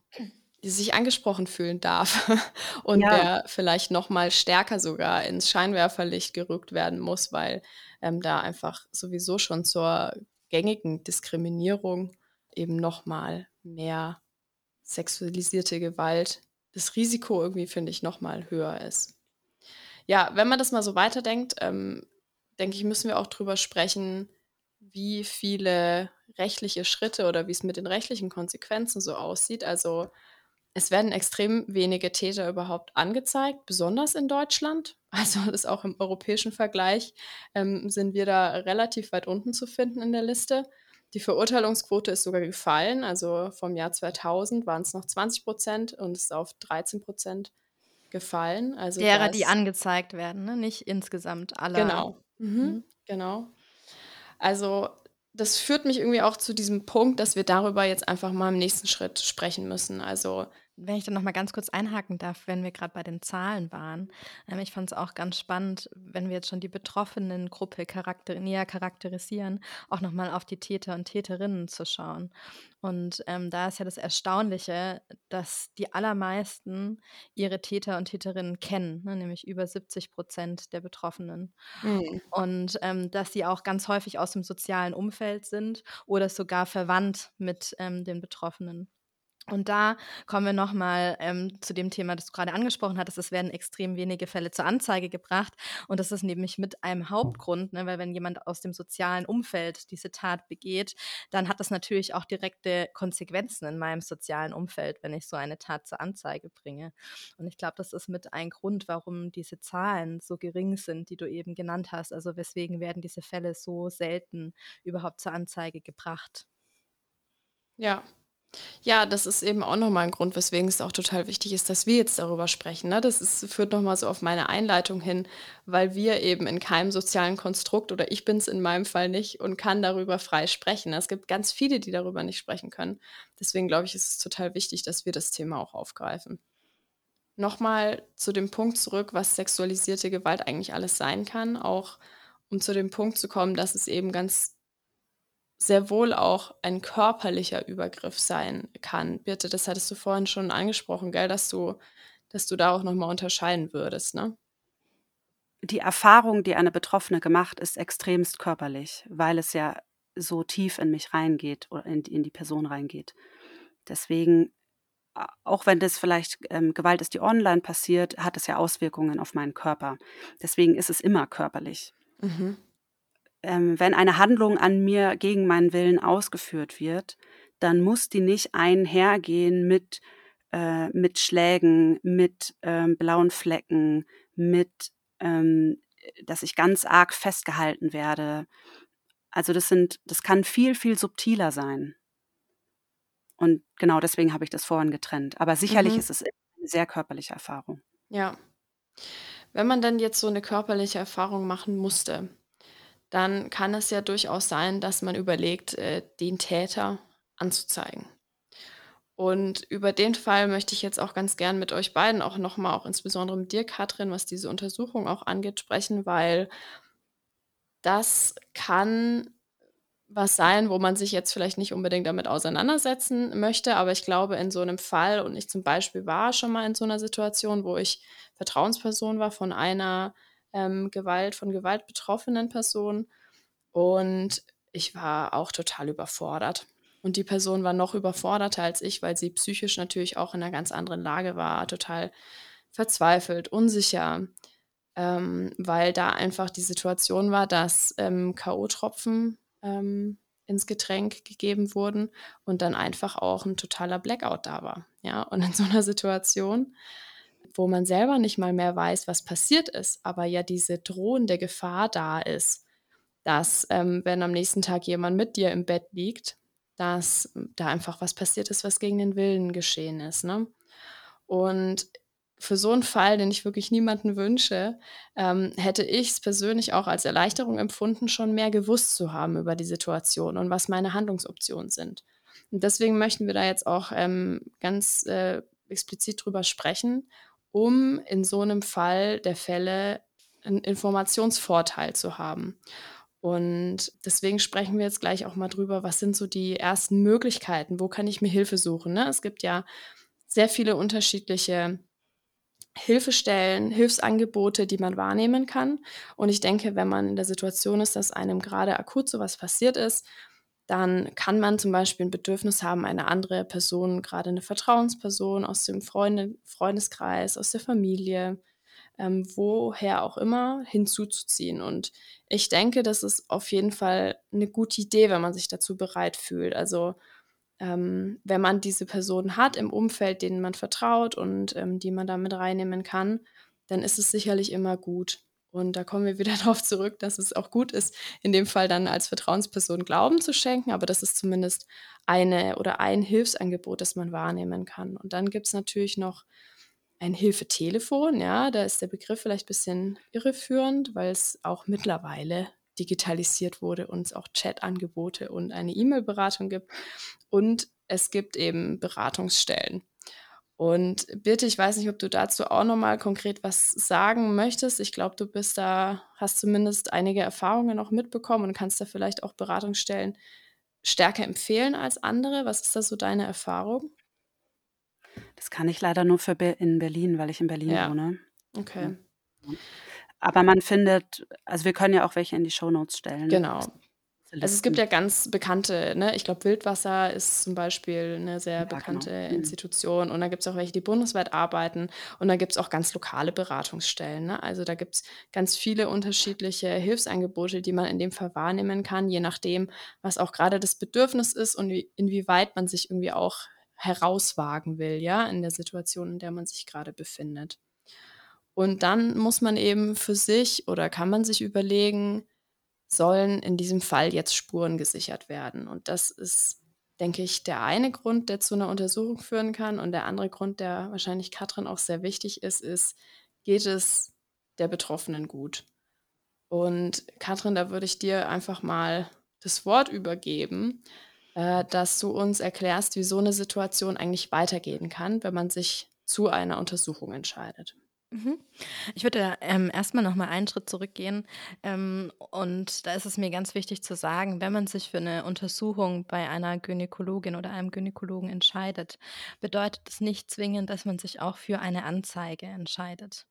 sich angesprochen fühlen darf und ja. wer vielleicht nochmal stärker sogar ins Scheinwerferlicht gerückt werden muss, weil ähm, da einfach sowieso schon zur gängigen Diskriminierung eben nochmal mehr sexualisierte Gewalt, das Risiko irgendwie, finde ich, nochmal höher ist. Ja, wenn man das mal so weiterdenkt, ähm, denke ich, müssen wir auch drüber sprechen, wie viele rechtliche Schritte oder wie es mit den rechtlichen Konsequenzen so aussieht. Also es werden extrem wenige Täter überhaupt angezeigt, besonders in Deutschland. Also das auch im europäischen Vergleich ähm, sind wir da relativ weit unten zu finden in der Liste. Die Verurteilungsquote ist sogar gefallen. Also vom Jahr 2000 waren es noch 20 Prozent und ist auf 13 Prozent gefallen. Also derer, die angezeigt werden, ne? nicht insgesamt alle. Genau. Mhm. Mhm. Genau. Also das führt mich irgendwie auch zu diesem Punkt, dass wir darüber jetzt einfach mal im nächsten Schritt sprechen müssen. Also wenn ich dann noch mal ganz kurz einhaken darf, wenn wir gerade bei den Zahlen waren. Ähm, ich fand es auch ganz spannend, wenn wir jetzt schon die betroffenen Gruppe charakter näher charakterisieren, auch noch mal auf die Täter und Täterinnen zu schauen. Und ähm, da ist ja das Erstaunliche, dass die allermeisten ihre Täter und Täterinnen kennen, ne, nämlich über 70 Prozent der Betroffenen. Mhm. Und ähm, dass sie auch ganz häufig aus dem sozialen Umfeld sind oder sogar verwandt mit ähm, den Betroffenen. Und da kommen wir nochmal ähm, zu dem Thema, das du gerade angesprochen hattest. Es werden extrem wenige Fälle zur Anzeige gebracht. Und das ist nämlich mit einem Hauptgrund, ne, weil wenn jemand aus dem sozialen Umfeld diese Tat begeht, dann hat das natürlich auch direkte Konsequenzen in meinem sozialen Umfeld, wenn ich so eine Tat zur Anzeige bringe. Und ich glaube, das ist mit ein Grund, warum diese Zahlen so gering sind, die du eben genannt hast. Also weswegen werden diese Fälle so selten überhaupt zur Anzeige gebracht. Ja, ja, das ist eben auch nochmal ein Grund, weswegen es auch total wichtig ist, dass wir jetzt darüber sprechen. Ne? Das ist, führt nochmal so auf meine Einleitung hin, weil wir eben in keinem sozialen Konstrukt oder ich bin es in meinem Fall nicht und kann darüber frei sprechen. Es gibt ganz viele, die darüber nicht sprechen können. Deswegen glaube ich, ist es total wichtig, dass wir das Thema auch aufgreifen. Nochmal zu dem Punkt zurück, was sexualisierte Gewalt eigentlich alles sein kann, auch um zu dem Punkt zu kommen, dass es eben ganz sehr wohl auch ein körperlicher Übergriff sein kann. Birte, das hattest du vorhin schon angesprochen, gell, dass du, dass du da auch nochmal unterscheiden würdest, ne? Die Erfahrung, die eine Betroffene gemacht, ist extremst körperlich, weil es ja so tief in mich reingeht oder in, in die Person reingeht. Deswegen, auch wenn das vielleicht ähm, Gewalt ist, die online passiert, hat es ja Auswirkungen auf meinen Körper. Deswegen ist es immer körperlich. Mhm ähm, wenn eine Handlung an mir gegen meinen Willen ausgeführt wird, dann muss die nicht einhergehen mit, äh, mit Schlägen, mit ähm, blauen Flecken, mit, ähm, dass ich ganz arg festgehalten werde. Also das sind, das kann viel, viel subtiler sein. Und genau deswegen habe ich das vorhin getrennt. Aber sicherlich mhm. ist es eine sehr körperliche Erfahrung. Ja. Wenn man dann jetzt so eine körperliche Erfahrung machen musste, dann kann es ja durchaus sein, dass man überlegt, äh, den Täter anzuzeigen. Und über den Fall möchte ich jetzt auch ganz gern mit euch beiden auch nochmal, auch insbesondere mit dir, Katrin, was diese Untersuchung auch angeht, sprechen, weil das kann was sein, wo man sich jetzt vielleicht nicht unbedingt damit auseinandersetzen möchte, aber ich glaube, in so einem Fall, und ich zum Beispiel war schon mal in so einer Situation, wo ich Vertrauensperson war von einer ähm, Gewalt, von Gewalt betroffenen Personen. Und ich war auch total überfordert. Und die Person war noch überforderter als ich, weil sie psychisch natürlich auch in einer ganz anderen Lage war, total verzweifelt, unsicher, ähm, weil da einfach die Situation war, dass ähm, K.O.-Tropfen ähm, ins Getränk gegeben wurden und dann einfach auch ein totaler Blackout da war. Ja, und in so einer Situation wo man selber nicht mal mehr weiß, was passiert ist, aber ja diese drohende Gefahr da ist, dass ähm, wenn am nächsten Tag jemand mit dir im Bett liegt, dass da einfach was passiert ist, was gegen den Willen geschehen ist. Ne? Und für so einen Fall, den ich wirklich niemanden wünsche, ähm, hätte ich es persönlich auch als Erleichterung empfunden, schon mehr gewusst zu haben über die Situation und was meine Handlungsoptionen sind. Und deswegen möchten wir da jetzt auch ähm, ganz äh, explizit drüber sprechen um in so einem Fall der Fälle einen Informationsvorteil zu haben. Und deswegen sprechen wir jetzt gleich auch mal drüber, was sind so die ersten Möglichkeiten, wo kann ich mir Hilfe suchen. Ne? Es gibt ja sehr viele unterschiedliche Hilfestellen, Hilfsangebote, die man wahrnehmen kann. Und ich denke, wenn man in der Situation ist, dass einem gerade akut sowas passiert ist, dann kann man zum Beispiel ein Bedürfnis haben, eine andere Person, gerade eine Vertrauensperson aus dem Freunde, Freundeskreis, aus der Familie, ähm, woher auch immer, hinzuzuziehen. Und ich denke, das ist auf jeden Fall eine gute Idee, wenn man sich dazu bereit fühlt. Also ähm, wenn man diese Person hat im Umfeld, denen man vertraut und ähm, die man damit reinnehmen kann, dann ist es sicherlich immer gut. Und da kommen wir wieder darauf zurück, dass es auch gut ist, in dem Fall dann als Vertrauensperson Glauben zu schenken, aber das ist zumindest eine oder ein Hilfsangebot, das man wahrnehmen kann. Und dann gibt es natürlich noch ein Hilfetelefon, ja, da ist der Begriff vielleicht ein bisschen irreführend, weil es auch mittlerweile digitalisiert wurde und es auch Chat-Angebote und eine E-Mail-Beratung gibt. Und es gibt eben Beratungsstellen. Und bitte, ich weiß nicht, ob du dazu auch nochmal konkret was sagen möchtest. Ich glaube, du bist da, hast zumindest einige Erfahrungen auch mitbekommen und kannst da vielleicht auch Beratungsstellen stärker empfehlen als andere. Was ist da so deine Erfahrung? Das kann ich leider nur für Be in Berlin, weil ich in Berlin ja. wohne. Okay. Aber man findet, also wir können ja auch welche in die Shownotes stellen. Genau. Also es gibt ja ganz bekannte, ne? ich glaube, Wildwasser ist zum Beispiel eine sehr ja, bekannte genau. Institution und da gibt es auch welche, die bundesweit arbeiten und da gibt es auch ganz lokale Beratungsstellen. Ne? Also da gibt es ganz viele unterschiedliche Hilfsangebote, die man in dem Fall wahrnehmen kann, je nachdem, was auch gerade das Bedürfnis ist und wie, inwieweit man sich irgendwie auch herauswagen will, ja, in der Situation, in der man sich gerade befindet. Und dann muss man eben für sich oder kann man sich überlegen, sollen in diesem Fall jetzt Spuren gesichert werden. Und das ist, denke ich, der eine Grund, der zu einer Untersuchung führen kann. Und der andere Grund, der wahrscheinlich Katrin auch sehr wichtig ist, ist, geht es der Betroffenen gut? Und Katrin, da würde ich dir einfach mal das Wort übergeben, äh, dass du uns erklärst, wie so eine Situation eigentlich weitergehen kann, wenn man sich zu einer Untersuchung entscheidet. Mhm. Ich würde ähm, erstmal noch mal einen Schritt zurückgehen. Ähm, und da ist es mir ganz wichtig zu sagen, wenn man sich für eine Untersuchung bei einer Gynäkologin oder einem Gynäkologen entscheidet, bedeutet es nicht zwingend, dass man sich auch für eine Anzeige entscheidet.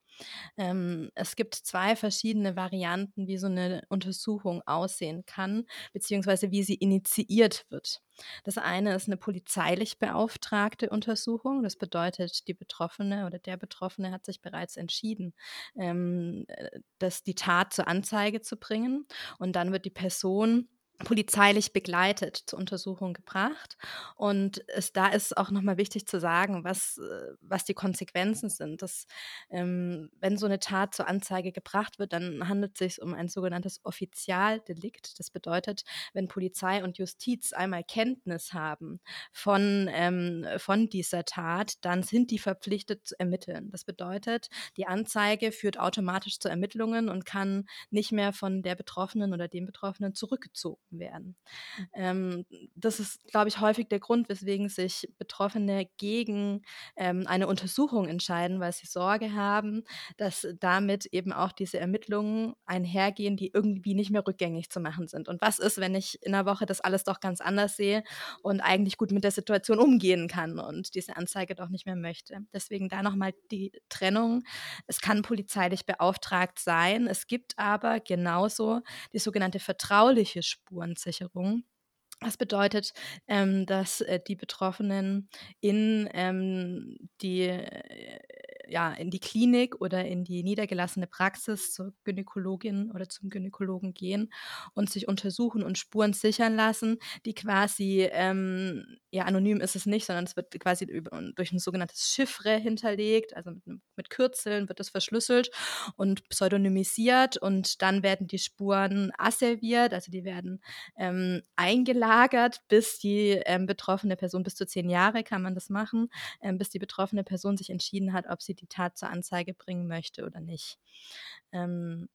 Ähm, es gibt zwei verschiedene Varianten, wie so eine Untersuchung aussehen kann, beziehungsweise wie sie initiiert wird. Das eine ist eine polizeilich beauftragte Untersuchung. Das bedeutet, die Betroffene oder der Betroffene hat sich bereits entschieden, ähm, äh, dass die Tat zur Anzeige zu bringen. Und dann wird die Person polizeilich begleitet zur Untersuchung gebracht. Und es, da ist auch nochmal wichtig zu sagen, was, äh, was die Konsequenzen sind. Dass, ähm, wenn so eine Tat zur Anzeige gebracht wird, dann handelt es sich um ein sogenanntes Offizialdelikt. Das bedeutet, wenn Polizei und Justiz einmal Kenntnis haben von, ähm, von dieser Tat, dann sind die verpflichtet zu ermitteln. Das bedeutet, die Anzeige führt automatisch zu Ermittlungen und kann nicht mehr von der Betroffenen oder dem Betroffenen zurückgezogen werden. Ähm, das ist, glaube ich, häufig der Grund, weswegen sich Betroffene gegen ähm, eine Untersuchung entscheiden, weil sie Sorge haben, dass damit eben auch diese Ermittlungen einhergehen, die irgendwie nicht mehr rückgängig zu machen sind. Und was ist, wenn ich in einer Woche das alles doch ganz anders sehe und eigentlich gut mit der Situation umgehen kann und diese Anzeige doch nicht mehr möchte? Deswegen da nochmal die Trennung. Es kann polizeilich beauftragt sein. Es gibt aber genauso die sogenannte vertrauliche Spur Spurensicherung. Das bedeutet, ähm, dass äh, die Betroffenen in ähm, die äh, ja, in die Klinik oder in die niedergelassene Praxis zur Gynäkologin oder zum Gynäkologen gehen und sich untersuchen und Spuren sichern lassen, die quasi, ähm, ja, anonym ist es nicht, sondern es wird quasi durch ein sogenanntes Chiffre hinterlegt, also mit, mit Kürzeln wird es verschlüsselt und pseudonymisiert und dann werden die Spuren asserviert, also die werden ähm, eingelagert, bis die ähm, betroffene Person, bis zu zehn Jahre kann man das machen, ähm, bis die betroffene Person sich entschieden hat, ob sie die Tat zur Anzeige bringen möchte oder nicht. Ähm,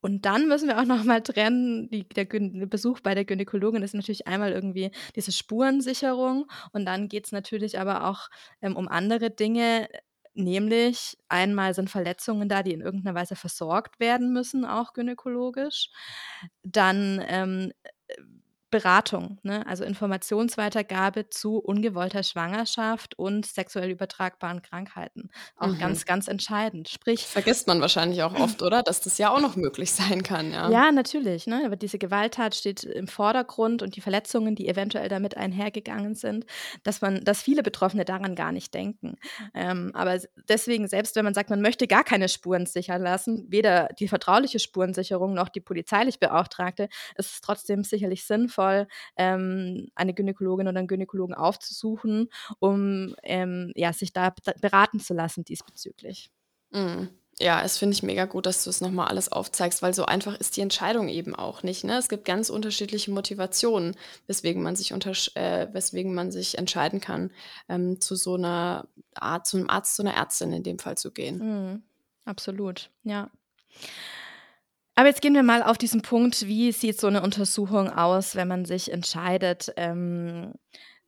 und dann müssen wir auch noch mal trennen, die, der, der, Besuch bei der Gynäkologin ist natürlich einmal irgendwie diese Spurensicherung und dann geht es natürlich aber auch ähm, um andere Dinge, nämlich einmal sind Verletzungen da, die in irgendeiner Weise versorgt werden müssen, auch gynäkologisch. Dann ähm, Beratung, ne? also Informationsweitergabe zu ungewollter Schwangerschaft und sexuell übertragbaren Krankheiten. Auch mhm. ganz, ganz entscheidend. Sprich. Vergisst man wahrscheinlich auch oft, oder? Dass das ja auch noch möglich sein kann, ja. Ja, natürlich. Ne? Aber diese Gewalttat steht im Vordergrund und die Verletzungen, die eventuell damit einhergegangen sind, dass man, dass viele Betroffene daran gar nicht denken. Ähm, aber deswegen, selbst wenn man sagt, man möchte gar keine Spuren sichern lassen, weder die vertrauliche Spurensicherung noch die polizeilich Beauftragte, ist es trotzdem sicherlich sinnvoll, sinnvoll, ähm, eine Gynäkologin oder einen Gynäkologen aufzusuchen, um ähm, ja, sich da beraten zu lassen diesbezüglich. Mhm. Ja, es finde ich mega gut, dass du es nochmal alles aufzeigst, weil so einfach ist die Entscheidung eben auch nicht. Ne? Es gibt ganz unterschiedliche Motivationen, weswegen man sich, äh, weswegen man sich entscheiden kann, ähm, zu so einer Art, zu einem Arzt, zu einer Ärztin in dem Fall zu gehen. Mhm. Absolut, ja. Aber jetzt gehen wir mal auf diesen Punkt, wie sieht so eine Untersuchung aus, wenn man sich entscheidet, ähm,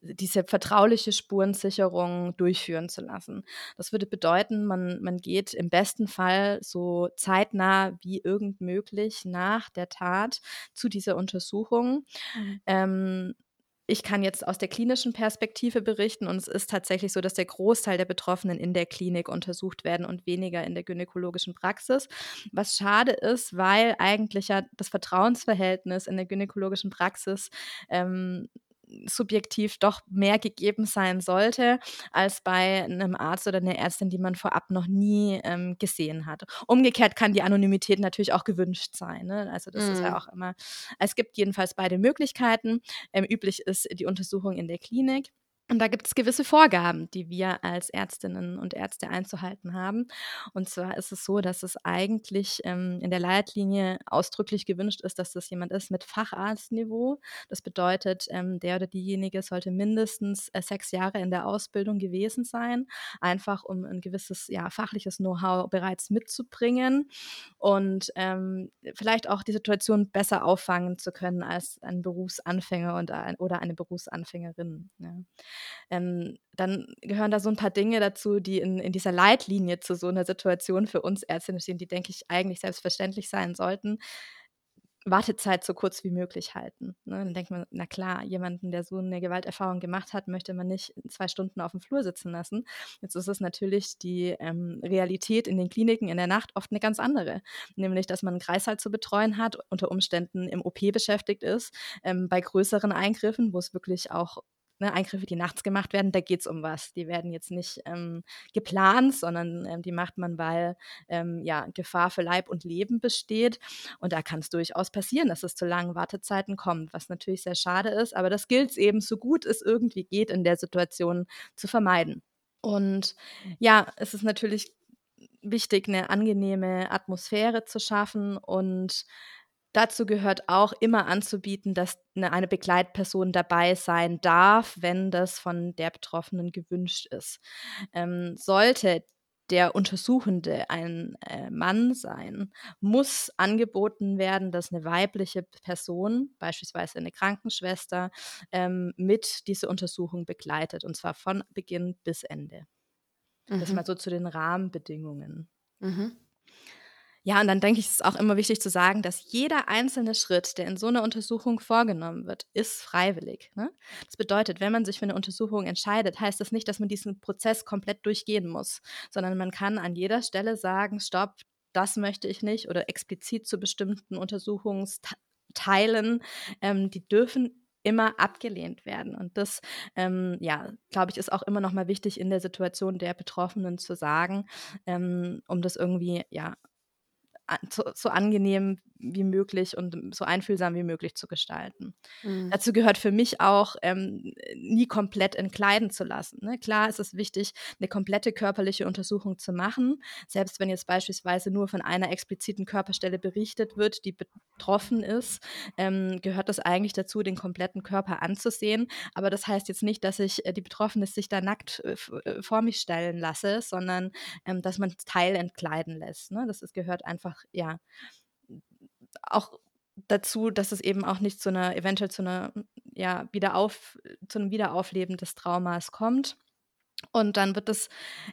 diese vertrauliche Spurensicherung durchführen zu lassen. Das würde bedeuten, man, man geht im besten Fall so zeitnah wie irgend möglich nach der Tat zu dieser Untersuchung. Mhm. Ähm, ich kann jetzt aus der klinischen Perspektive berichten und es ist tatsächlich so, dass der Großteil der Betroffenen in der Klinik untersucht werden und weniger in der gynäkologischen Praxis. Was schade ist, weil eigentlich ja das Vertrauensverhältnis in der gynäkologischen Praxis ähm, subjektiv doch mehr gegeben sein sollte als bei einem Arzt oder einer Ärztin, die man vorab noch nie ähm, gesehen hat. Umgekehrt kann die Anonymität natürlich auch gewünscht sein. Ne? Also das mm. ist ja mhm. auch immer, es gibt jedenfalls beide Möglichkeiten. Ähm, üblich ist die Untersuchung in der Klinik. Und da gibt es gewisse Vorgaben, die wir als Ärztinnen und Ärzte einzuhalten haben. Und zwar ist es so, dass es eigentlich ähm, in der Leitlinie ausdrücklich gewünscht ist, dass das jemand ist mit Facharztniveau. Das bedeutet, ähm, der oder diejenige sollte mindestens äh, sechs Jahre in der Ausbildung gewesen sein, einfach um ein gewisses ja, fachliches Know-how bereits mitzubringen und ähm, vielleicht auch die Situation besser auffangen zu können als ein Berufsanfänger und oder eine Berufsanfängerin. Ja. Ähm, dann gehören da so ein paar Dinge dazu, die in, in dieser Leitlinie zu so einer Situation für uns Ärztinnen stehen, die, denke ich, eigentlich selbstverständlich sein sollten. Wartezeit so kurz wie möglich halten. Ne? Dann denkt man, na klar, jemanden, der so eine Gewalterfahrung gemacht hat, möchte man nicht zwei Stunden auf dem Flur sitzen lassen. Jetzt ist es natürlich die ähm, Realität in den Kliniken in der Nacht oft eine ganz andere. Nämlich, dass man einen Kreißsaal zu betreuen hat, unter Umständen im OP beschäftigt ist, ähm, bei größeren Eingriffen, wo es wirklich auch ne, Eingriffe, die nachts gemacht werden, da geht es um was. Die werden jetzt nicht ähm, geplant, sondern ähm, die macht man, weil ähm, ja, Gefahr für Leib und Leben besteht. Und da kann es durchaus passieren, dass es zu langen Wartezeiten kommt, was natürlich sehr schade ist. Aber das gilt es eben so gut es irgendwie geht, in der Situation zu vermeiden. Und ja, es ist natürlich wichtig, eine angenehme Atmosphäre zu schaffen und Dazu gehört auch immer anzubieten, dass eine Begleitperson dabei sein darf, wenn das von der Betroffenen gewünscht ist. Ähm, sollte der Untersuchende ein äh, Mann sein, muss angeboten werden, dass eine weibliche Person, beispielsweise eine Krankenschwester, ähm, mit dieser Untersuchung begleitet, und zwar von Beginn bis Ende. Mhm. Das mal so zu den Rahmenbedingungen. Mhm. Ja, und dann denke ich, es ist auch immer wichtig zu sagen, dass jeder einzelne Schritt, der in so einer Untersuchung vorgenommen wird, ist freiwillig. Ne? Das bedeutet, wenn man sich für eine Untersuchung entscheidet, heißt das nicht, dass man diesen Prozess komplett durchgehen muss, sondern man kann an jeder Stelle sagen, stopp, das möchte ich nicht oder explizit zu bestimmten Untersuchungsteilen, ähm, die dürfen immer abgelehnt werden. Und das, ähm, ja, glaube ich, ist auch immer noch mal wichtig in der Situation der Betroffenen zu sagen, ähm, um das irgendwie, ja, so, so, angenehm wie möglich und so einfühlsam wie möglich zu gestalten. Mhm. Dazu gehört für mich auch, ähm, nie komplett entkleiden zu lassen. Ne? Klar ist es wichtig, eine komplette körperliche Untersuchung zu machen, selbst wenn jetzt beispielsweise nur von einer expliziten Körperstelle berichtet wird, die betroffen ist, ähm, gehört das eigentlich dazu, den kompletten Körper anzusehen. Aber das heißt jetzt nicht, dass ich äh, die Betroffene sich da nackt äh, äh, vor mich stellen lasse, sondern ähm, dass man Teil entkleiden lässt. Ne? Das ist, gehört einfach, ja, auch dazu, dass es eben auch nicht zu einer, eventuell zu einer, ja, Wiederauf, zu einem Wiederaufleben des Traumas kommt. Und dann wird das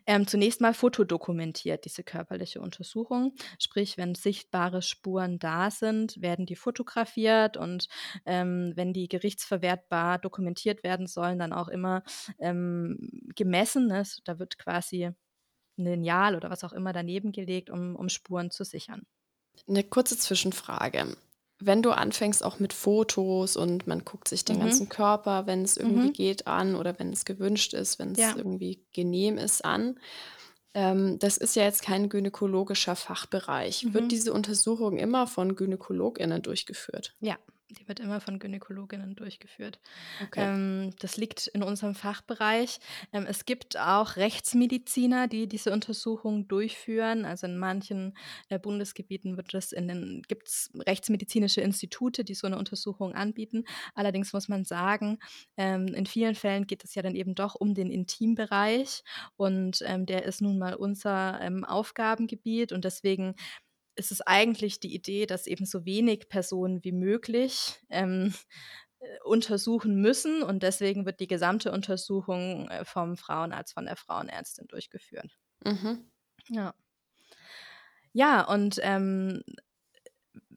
ähm, zunächst mal fotodokumentiert, diese körperliche Untersuchung. Sprich, wenn sichtbare Spuren da sind, werden die fotografiert und ähm, wenn die gerichtsverwertbar dokumentiert werden sollen, dann auch immer ähm, gemessen. Ne? Da wird quasi ein Lineal oder was auch immer daneben gelegt, um, um Spuren zu sichern. Eine kurze Zwischenfrage wenn du anfängst auch mit Fotos und man guckt sich den mhm. ganzen Körper, wenn es irgendwie mhm. geht, an oder wenn es gewünscht ist, wenn es ja. irgendwie genehm ist, an. Ähm, das ist ja jetzt kein gynäkologischer Fachbereich. Mhm. Wird diese Untersuchung immer von GynäkologInnen durchgeführt? Ja, die wird immer von Gynäkologinnen durchgeführt. Okay. Ähm, das liegt in unserem Fachbereich. Ähm, es gibt auch Rechtsmediziner, die diese Untersuchung durchführen. Also in manchen äh, Bundesgebieten wird das in den gibt es rechtsmedizinische Institute, die so eine Untersuchung anbieten. Allerdings muss man sagen, ähm, in vielen Fällen geht es ja dann eben doch um den Intimbereich und ähm, der ist nun mal unser ähm, Aufgabengebiet und deswegen ist es eigentlich die Idee, dass eben so wenig Personen wie möglich ähm, äh, untersuchen müssen und deswegen wird die gesamte Untersuchung äh, vom Frauenarzt, von der Frauenärztin durchgeführt. Mhm. Ja. Ja, und ähm,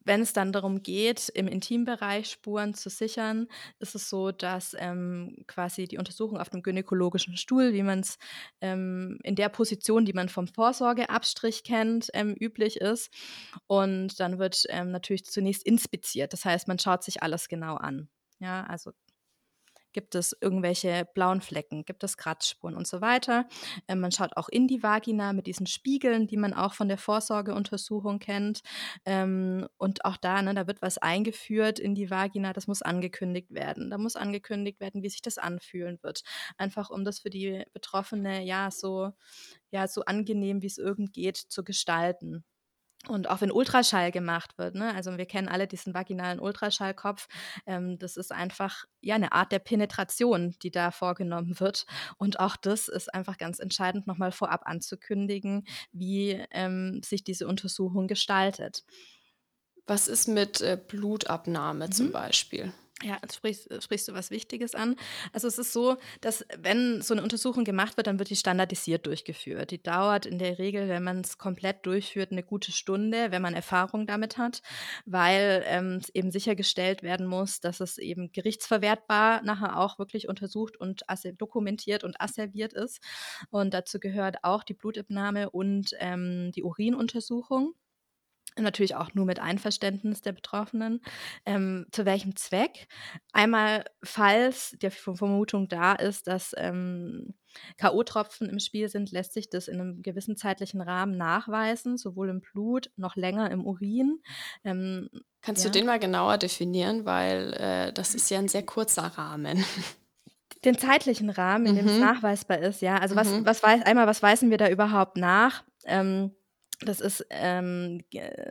wenn es dann darum geht, im Intimbereich Spuren zu sichern, ist es so, dass ähm, quasi die Untersuchung auf dem gynäkologischen Stuhl, wie man es ähm, in der Position, die man vom Vorsorgeabstrich kennt, ähm, üblich ist. Und dann wird ähm, natürlich zunächst inspiziert. Das heißt, man schaut sich alles genau an. Ja, also Gibt es irgendwelche blauen Flecken? Gibt es Kratzspuren und so weiter? Äh, man schaut auch in die Vagina mit diesen Spiegeln, die man auch von der Vorsorgeuntersuchung kennt. Ähm, und auch da, ne, da wird was eingeführt in die Vagina, das muss angekündigt werden. Da muss angekündigt werden, wie sich das anfühlen wird. Einfach um das für die Betroffene ja so, ja, so angenehm, wie es irgend geht, zu gestalten. Und auch wenn Ultraschall gemacht wird, ne? also wir kennen alle diesen vaginalen Ultraschallkopf, ähm, das ist einfach ja eine Art der Penetration, die da vorgenommen wird. Und auch das ist einfach ganz entscheidend, nochmal vorab anzukündigen, wie ähm, sich diese Untersuchung gestaltet. Was ist mit äh, Blutabnahme mhm. zum Beispiel? Ja, jetzt sprichst, sprichst du was Wichtiges an. Also es ist so, dass wenn so eine Untersuchung gemacht wird, dann wird die standardisiert durchgeführt. Die dauert in der Regel, wenn man es komplett durchführt, eine gute Stunde, wenn man Erfahrung damit hat, weil ähm, eben sichergestellt werden muss, dass es eben gerichtsverwertbar nachher auch wirklich untersucht und dokumentiert und asserviert ist. Und dazu gehört auch die Blutabnahme und ähm, die Urinuntersuchung. Natürlich auch nur mit Einverständnis der Betroffenen. Ähm, zu welchem Zweck? Einmal, falls die Vermutung da ist, dass ähm, K.O.-Tropfen im Spiel sind, lässt sich das in einem gewissen zeitlichen Rahmen nachweisen, sowohl im Blut noch länger im Urin. Ähm, Kannst ja. du den mal genauer definieren, weil äh, das ist ja ein sehr kurzer Rahmen. Den zeitlichen Rahmen, in dem mhm. es nachweisbar ist, ja. Also was, mhm. was weiß, einmal, was weisen wir da überhaupt nach? Ähm, das ist ähm,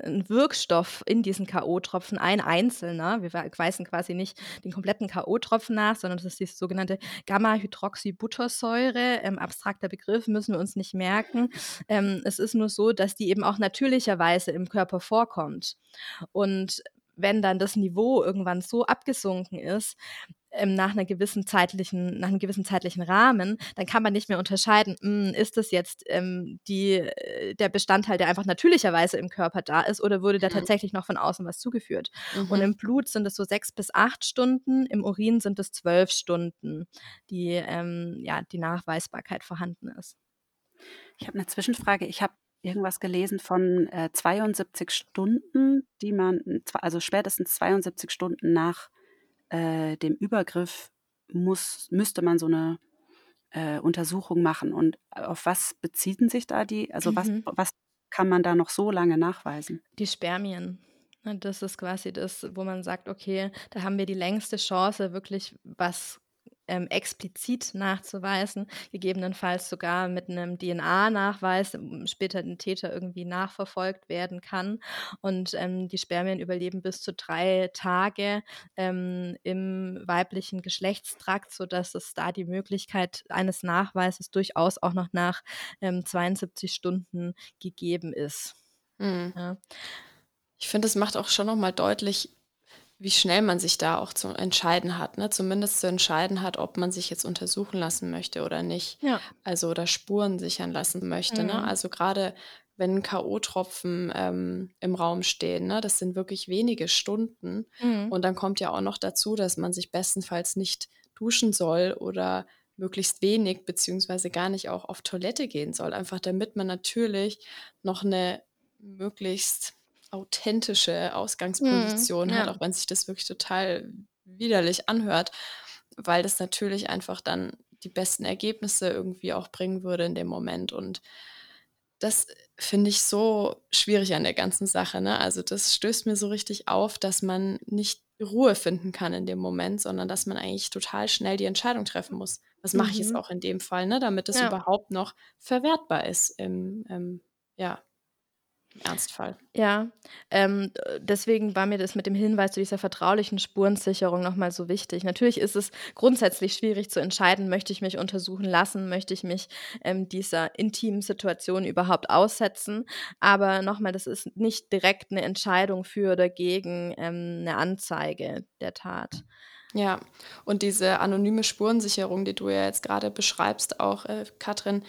ein Wirkstoff in diesen K.O.-Tropfen, ein einzelner. Wir weisen quasi nicht den kompletten K.O.-Tropfen nach, sondern das ist die sogenannte Gamma-Hydroxybuttersäure. Ähm, abstrakter Begriff müssen wir uns nicht merken. Ähm, es ist nur so, dass die eben auch natürlicherweise im Körper vorkommt. Und wenn dann das Niveau irgendwann so abgesunken ist, ähm, nach einer gewissen zeitlichen, nach einem gewissen zeitlichen Rahmen, dann kann man nicht mehr unterscheiden, mh, hm, ist das jetzt ähm, die, äh, der Bestandteil, der einfach natürlicherweise im Körper da ist, oder wurde da mhm. tatsächlich noch von außen was zugeführt? Mhm. Und im Blut sind es so sechs bis acht Stunden, im Urin sind es zwölf Stunden, die ähm, ja die Nachweisbarkeit vorhanden ist. Ich habe eine Zwischenfrage. Ich habe irgendwas gelesen von äh, 72 Stunden, die man, also spätestens 72 Stunden nach äh, dem Übergriff muss, müsste man so eine äh, Untersuchung machen. Und auf was beziehen sich da die, also mhm. was, was kann man da noch so lange nachweisen? Die Spermien. Das ist quasi das, wo man sagt, okay, da haben wir die längste Chance, wirklich was ähm, explizit nachzuweisen, gegebenenfalls sogar mit einem DNA-Nachweis später den Täter irgendwie nachverfolgt werden kann. Und ähm, die Spermien überleben bis zu drei Tage ähm, im weiblichen Geschlechtstrakt, sodass es da die Möglichkeit eines Nachweises durchaus auch noch nach 72 ähm, Stunden gegeben ist. Mhm. Ja. Ich finde, es macht auch schon nochmal deutlich, wie schnell man sich da auch zu entscheiden hat, ne? Zumindest zu entscheiden hat, ob man sich jetzt untersuchen lassen möchte oder nicht. Ja. Also oder Spuren sichern lassen möchte. Ne? Mhm. Also gerade wenn K.O.-Tropfen ähm, im Raum stehen, ne? das sind wirklich wenige Stunden. Mhm. Und dann kommt ja auch noch dazu, dass man sich bestenfalls nicht duschen soll oder möglichst wenig, beziehungsweise gar nicht auch auf Toilette gehen soll. Einfach damit man natürlich noch eine möglichst authentische Ausgangsposition Mhm, hat, ja. auch wenn sich das wirklich total widerlich anhört, weil das natürlich einfach dann die besten Ergebnisse irgendwie auch bringen würde in dem Moment. Und das finde ich so schwierig an der ganzen Sache. Ne? Also das stößt mir so richtig auf, dass man nicht Ruhe finden kann in dem Moment, sondern dass man eigentlich total schnell die Entscheidung treffen muss. Was mache ich jetzt Mhm. auch in dem Fall, ne? damit es Ja. überhaupt noch verwertbar ist im, im, ja, im Ernstfall. Ja, ähm, äh, deswegen war mir das mit dem Hinweis zu dieser vertraulichen Spurensicherung nochmal so wichtig. Natürlich ist es grundsätzlich schwierig zu entscheiden, möchte ich mich untersuchen lassen, möchte ich mich ähm, dieser intimen Situation überhaupt aussetzen. Aber nochmal, das ist nicht direkt eine Entscheidung für oder gegen ähm, eine Anzeige der Tat. Ja, und diese anonyme Spurensicherung, die du ja jetzt gerade beschreibst, auch äh, Katrin,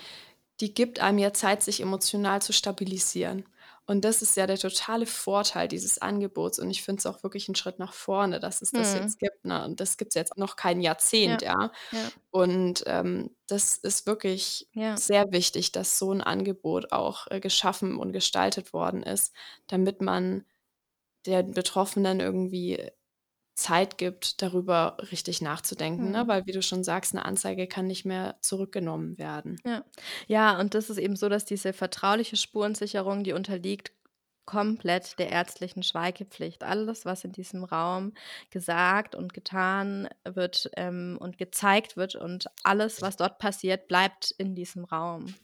die gibt einem ja Zeit, sich emotional zu stabilisieren. Und das ist ja der totale Vorteil dieses Angebots. Und ich finde es auch wirklich ein Schritt nach vorne, dass es das Mhm. jetzt gibt. Ne? Und das gibt es jetzt noch kein Jahrzehnt, ja. Ja, Und ähm, das ist wirklich ja. sehr wichtig, dass so ein Angebot auch äh, geschaffen und gestaltet worden ist, damit man den Betroffenen irgendwie Zeit gibt, darüber richtig nachzudenken. Ne? Mhm. Weil, wie du schon sagst, eine Anzeige kann nicht mehr zurückgenommen werden. Ja. ja, und das ist eben so, dass diese vertrauliche Spurensicherung, die unterliegt komplett der ärztlichen Schweigepflicht. Alles, was in diesem Raum gesagt und getan wird ähm, und gezeigt wird und alles, was dort passiert, bleibt in diesem Raum.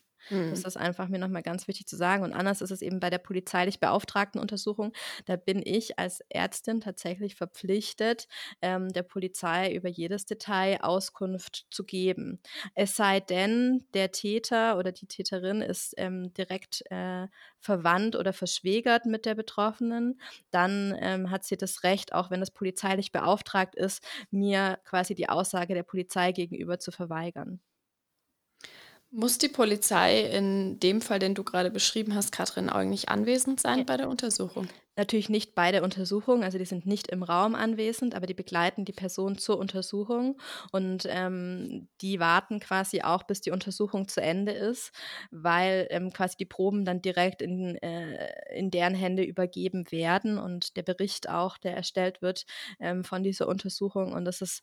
Das Hm. ist einfach mir nochmal ganz wichtig zu sagen. Und anders ist es eben bei der polizeilich beauftragten Untersuchung. Da bin ich als Ärztin tatsächlich verpflichtet, ähm, der Polizei über jedes Detail Auskunft zu geben. Es sei denn, der Täter oder die Täterin ist ähm, direkt äh, verwandt oder verschwägert mit der Betroffenen. Dann ähm, hat sie das Recht, auch wenn es polizeilich beauftragt ist, mir quasi die Aussage der Polizei gegenüber zu verweigern. Muss die Polizei in dem Fall, den du gerade beschrieben hast, Katrin, eigentlich anwesend Ja. sein bei der Untersuchung? Natürlich nicht bei der Untersuchung, also die sind nicht im Raum anwesend, aber die begleiten die Person zur Untersuchung und ähm, die warten quasi auch, bis die Untersuchung zu Ende ist, weil ähm, quasi die Proben dann direkt in, äh, in deren Hände übergeben werden und der Bericht auch, der erstellt wird ähm, von dieser Untersuchung und das ist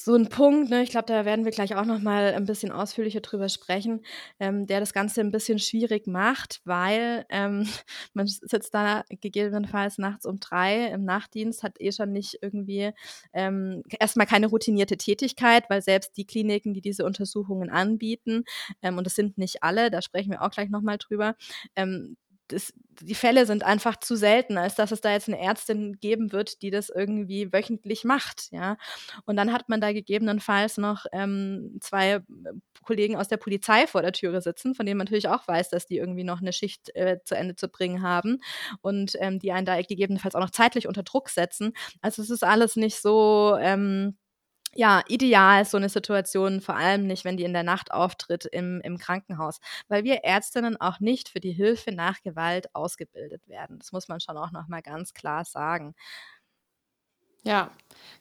so ein Punkt, ne, ich glaube, da werden wir gleich auch noch mal ein bisschen ausführlicher drüber sprechen, ähm, der das Ganze ein bisschen schwierig macht, weil ähm, man sitzt da gegebenenfalls nachts um drei im Nachtdienst, hat eh schon nicht irgendwie ähm, erstmal keine routinierte Tätigkeit, weil selbst die Kliniken, die diese Untersuchungen anbieten, ähm, und das sind nicht alle, da sprechen wir auch gleich noch mal drüber, ähm, das, die Fälle sind einfach zu selten, als dass es da jetzt eine Ärztin geben wird, die das irgendwie wöchentlich macht, ja. Und dann hat man da gegebenenfalls noch ähm, zwei äh, Kollegen aus der Polizei vor der Türe sitzen, von denen man natürlich auch weiß, dass die irgendwie noch eine Schicht äh, zu Ende zu bringen haben und ähm, die einen da gegebenenfalls auch noch zeitlich unter Druck setzen. Also es ist alles nicht so ähm, ja, ideal so eine Situation, vor allem nicht, wenn die in der Nacht auftritt im, im Krankenhaus, weil wir Ärztinnen auch nicht für die Hilfe nach Gewalt ausgebildet werden. Das muss man schon auch noch mal ganz klar sagen. Ja.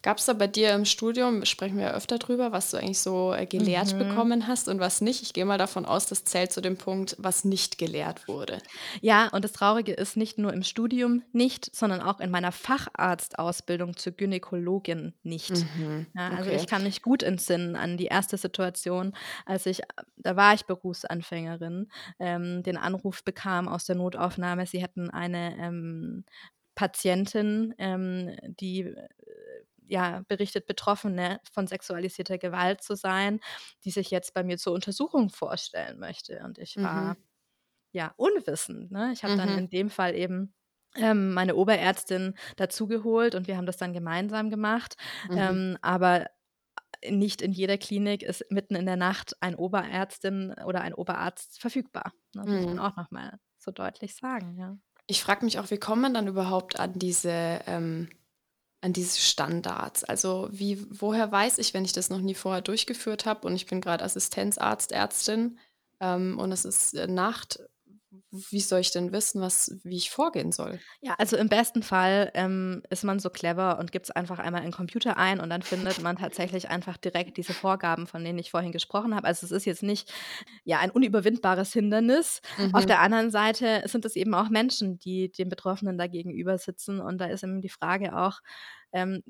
Gab es da bei dir im Studium, sprechen wir ja öfter drüber, was du eigentlich so äh, gelehrt Mhm. bekommen hast und was nicht? Ich gehe mal davon aus, das zählt zu dem Punkt, was nicht gelehrt wurde. Ja, und das Traurige ist nicht nur im Studium nicht, sondern auch in meiner Facharztausbildung zur Gynäkologin nicht. Mhm. Ja, also Okay. ich kann mich gut entsinnen an die erste Situation, als ich, da war ich Berufsanfängerin, ähm, den Anruf bekam aus der Notaufnahme, sie hätten eine ähm, Patientin, ähm, die äh, ja berichtet, Betroffene von sexualisierter Gewalt zu sein, die sich jetzt bei mir zur Untersuchung vorstellen möchte. Und ich war Mhm. ja unwissend. Ne? Ich habe dann Mhm. in dem Fall eben ähm, meine Oberärztin dazugeholt und wir haben das dann gemeinsam gemacht. Mhm. Ähm, aber nicht in jeder Klinik ist mitten in der Nacht ein Oberärztin oder ein Oberarzt verfügbar. Ne? Das muss man Mhm. auch nochmal so deutlich sagen. Ja. Ich frage mich auch, wie kommt man dann überhaupt an diese ähm, an diese Standards? Also wie, woher weiß ich, wenn ich das noch nie vorher durchgeführt habe und ich bin gerade Assistenzarzt, Ärztin ähm, und es ist äh, Nacht, wie soll ich denn wissen, was, wie ich vorgehen soll? Ja, also im besten Fall ähm, ist man so clever und gibt es einfach einmal in den Computer ein und dann findet man tatsächlich einfach direkt diese Vorgaben, von denen ich vorhin gesprochen habe. Also es ist jetzt nicht ja ein unüberwindbares Hindernis. Mhm. Auf der anderen Seite sind es eben auch Menschen, die den Betroffenen da gegenüber sitzen und da ist eben die Frage auch, ähm,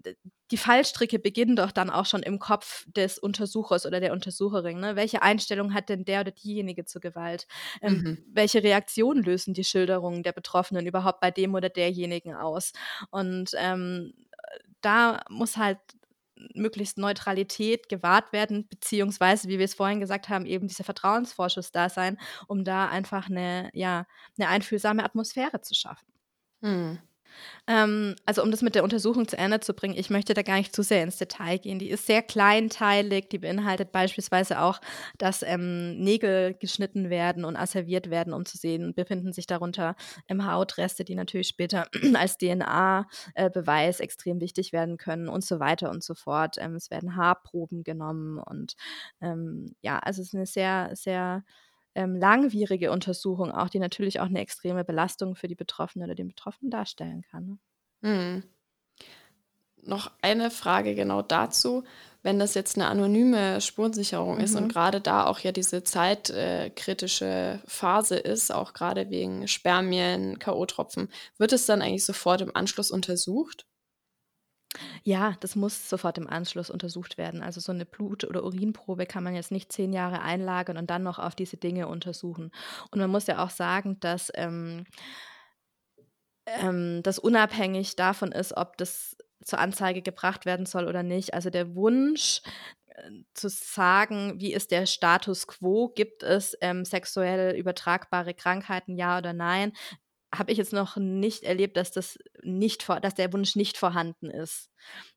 die Fallstricke beginnen doch dann auch schon im Kopf des Untersuchers oder der Untersucherin. Ne? Welche Einstellung hat denn der oder diejenige zur Gewalt? Ähm, mhm. Welche Reaktionen lösen die Schilderungen der Betroffenen überhaupt bei dem oder derjenigen aus? Und ähm, da muss halt möglichst Neutralität gewahrt werden, beziehungsweise, wie wir es vorhin gesagt haben, eben dieser Vertrauensvorschuss da sein, um da einfach eine, ja, eine einfühlsame Atmosphäre zu schaffen. Mhm. Ähm, also um das mit der Untersuchung zu Ende zu bringen, ich möchte da gar nicht zu sehr ins Detail gehen. Die ist sehr kleinteilig, die beinhaltet beispielsweise auch, dass ähm, Nägel geschnitten werden und asserviert werden, um zu sehen, befinden sich darunter ähm, Hautreste, die natürlich später als DNA-Beweis äh, extrem wichtig werden können und so weiter und so fort. Ähm, es werden Haarproben genommen und ähm, ja, also es ist eine sehr, sehr ähm, langwierige Untersuchung auch, die natürlich auch eine extreme Belastung für die Betroffene oder den Betroffenen darstellen kann. Ne? Mhm. Noch eine Frage genau dazu. Wenn das jetzt eine anonyme Spurensicherung mhm. ist und mhm. gerade da auch ja diese zeitkritische äh, Phase ist, auch gerade wegen Spermien, K.O.-Tropfen, wird es dann eigentlich sofort im Anschluss untersucht? Ja, das muss sofort im Anschluss untersucht werden. Also so eine Blut- oder Urinprobe kann man jetzt nicht zehn Jahre einlagern und dann noch auf diese Dinge untersuchen. Und man muss ja auch sagen, dass ähm, ähm, das unabhängig davon ist, ob das zur Anzeige gebracht werden soll oder nicht. Also der Wunsch äh, zu sagen, wie ist der Status quo, gibt es ähm, sexuell übertragbare Krankheiten, ja oder nein, habe ich jetzt noch nicht erlebt, dass das nicht dass der Wunsch nicht vorhanden ist.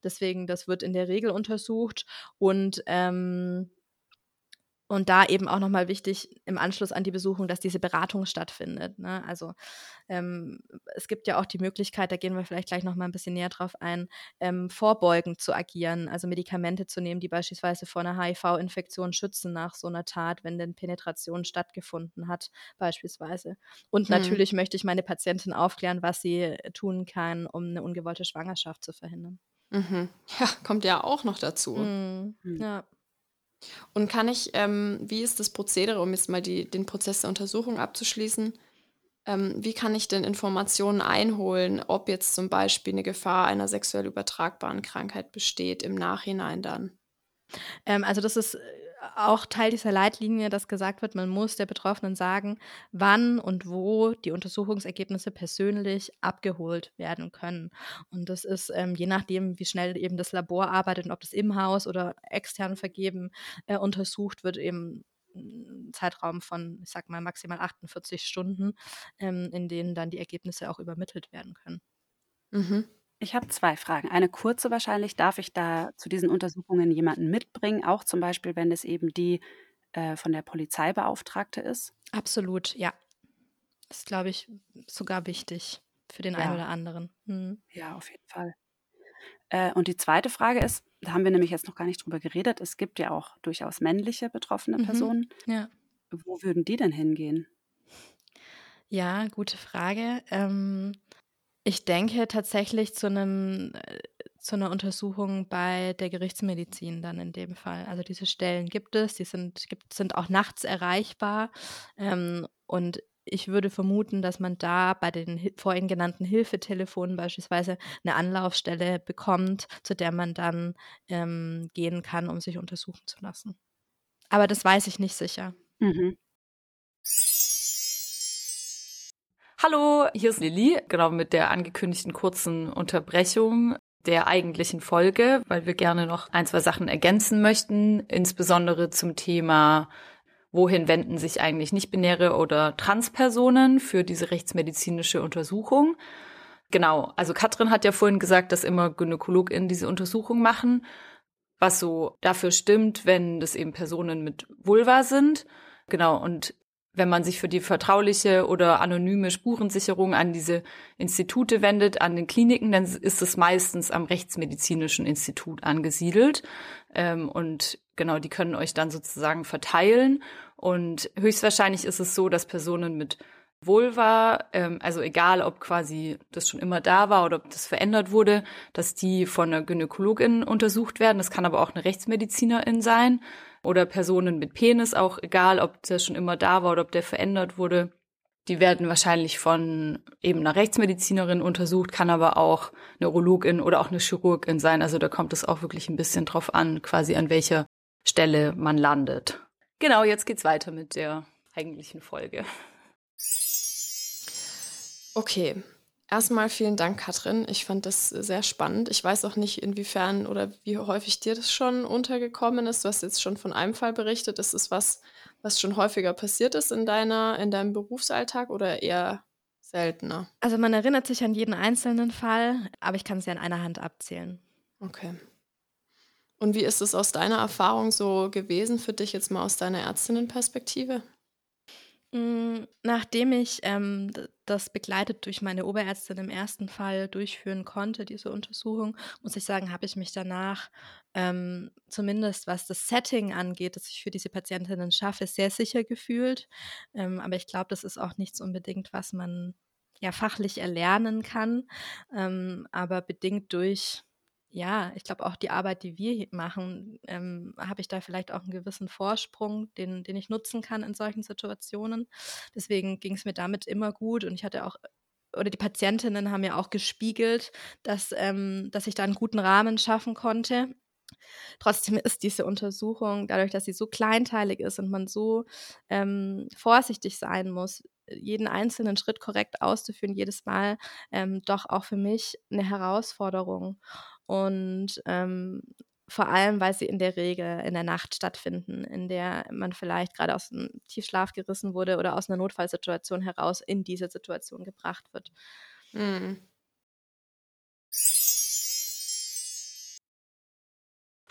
Deswegen, das wird in der Regel untersucht und ähm, und da eben auch nochmal wichtig im Anschluss an die Besuchung, dass diese Beratung stattfindet. Ne? Also ähm, es gibt ja auch die Möglichkeit, da gehen wir vielleicht gleich nochmal ein bisschen näher drauf ein, ähm, vorbeugend zu agieren, also Medikamente zu nehmen, die beispielsweise vor einer HIV-Infektion schützen nach so einer Tat, wenn denn Penetration stattgefunden hat, beispielsweise. Und hm. natürlich möchte ich meine Patientin aufklären, was sie tun kann, um eine ungewollte Schwangerschaft zu verhindern. Mhm. Ja, kommt ja auch noch dazu. Mhm. Ja. Und kann ich, ähm, wie ist das Prozedere, um jetzt mal die, den Prozess der Untersuchung abzuschließen? Ähm, wie kann ich denn Informationen einholen, ob jetzt zum Beispiel eine Gefahr einer sexuell übertragbaren Krankheit besteht im Nachhinein dann? Ähm, also das ist auch Teil dieser Leitlinie, dass gesagt wird, man muss der Betroffenen sagen, wann und wo die Untersuchungsergebnisse persönlich abgeholt werden können. Und das ist ähm, je nachdem, wie schnell eben das Labor arbeitet und ob das im Haus oder extern vergeben äh, untersucht wird, eben ein Zeitraum von, ich sag mal, maximal 48 Stunden, ähm, in denen dann die Ergebnisse auch übermittelt werden können. Mhm. Ich habe zwei Fragen. Eine kurze wahrscheinlich. Darf ich da zu diesen Untersuchungen jemanden mitbringen? Auch zum Beispiel, wenn es eben die äh, von der Polizei Beauftragte ist? Absolut, ja. Ist, glaube ich, sogar wichtig für den einen oder anderen. Mhm. Ja, auf jeden Fall. Äh, und die zweite Frage ist, da haben wir nämlich jetzt noch gar nicht drüber geredet, es gibt ja auch durchaus männliche betroffene Mhm. Personen. Ja. Wo würden die denn hingehen? Ja, gute Frage. Ähm, ich denke tatsächlich zu einem äh, zu einer Untersuchung bei der Gerichtsmedizin dann in dem Fall. Also diese Stellen gibt es, die sind, gibt, sind auch nachts erreichbar. Ähm, und ich würde vermuten, dass man da bei den vorhin genannten Hilfetelefonen beispielsweise eine Anlaufstelle bekommt, zu der man dann ähm, gehen kann, um sich untersuchen zu lassen. Aber das weiß ich nicht sicher. Mhm. Hallo, hier ist Lilly, genau mit der angekündigten kurzen Unterbrechung der eigentlichen Folge, weil wir gerne noch ein, zwei Sachen ergänzen möchten, insbesondere zum Thema, wohin wenden sich eigentlich nicht-binäre oder Transpersonen für diese rechtsmedizinische Untersuchung. Genau, also Katrin hat ja vorhin gesagt, dass immer GynäkologInnen diese Untersuchung machen, was so dafür stimmt, wenn das eben Personen mit Vulva sind. Genau, und wenn man sich für die vertrauliche oder anonyme Spurensicherung an diese Institute wendet, an den Kliniken, dann ist es meistens am Rechtsmedizinischen Institut angesiedelt. Ähm, und genau, die können euch dann sozusagen verteilen. Und höchstwahrscheinlich ist es so, dass Personen mit Vulva, ähm, also egal ob quasi das schon immer da war oder ob das verändert wurde, dass die von einer Gynäkologin untersucht werden. Das kann aber auch eine Rechtsmedizinerin sein oder Personen mit Penis, auch egal, ob der schon immer da war oder ob der verändert wurde. Die werden wahrscheinlich von eben einer Rechtsmedizinerin untersucht, kann aber auch eine Urologin oder auch eine Chirurgin sein. Also da kommt es auch wirklich ein bisschen drauf an, quasi an welcher Stelle man landet. Genau, jetzt geht's weiter mit der eigentlichen Folge. Okay, Erstmal vielen Dank, Katrin. Ich fand das sehr spannend. Ich weiß auch nicht, inwiefern oder wie häufig dir das schon untergekommen ist. Du hast jetzt schon von einem Fall berichtet. Ist es was, was schon häufiger passiert ist in deiner, in deinem Berufsalltag oder eher seltener? Also man erinnert sich an jeden einzelnen Fall, aber ich kann es ja in einer Hand abzählen. Okay. Und wie ist es aus deiner Erfahrung so gewesen für dich jetzt mal aus deiner Ärztinnenperspektive? Hm, nachdem ich, ähm, das begleitet durch meine Oberärztin im ersten Fall durchführen konnte, diese Untersuchung, muss ich sagen, habe ich mich danach, ähm, zumindest was das Setting angeht, das ich für diese Patientinnen schaffe, sehr sicher gefühlt. Ähm, aber ich glaube, das ist auch nichts unbedingt, was man ja fachlich erlernen kann, ähm, aber bedingt durch ja, ich glaube auch die Arbeit, die wir machen, ähm, habe ich da vielleicht auch einen gewissen Vorsprung, den, den ich nutzen kann in solchen Situationen. Deswegen ging es mir damit immer gut und ich hatte auch oder die Patientinnen haben ja auch gespiegelt, dass, ähm, dass ich da einen guten Rahmen schaffen konnte. Trotzdem ist diese Untersuchung, dadurch, dass sie so kleinteilig ist und man so ähm, vorsichtig sein muss, jeden einzelnen Schritt korrekt auszuführen, jedes Mal ähm, doch auch für mich eine Herausforderung. Und ähm, vor allem, weil sie in der Regel in der Nacht stattfinden, in der man vielleicht gerade aus dem Tiefschlaf gerissen wurde oder aus einer Notfallsituation heraus in diese Situation gebracht wird. Mhm.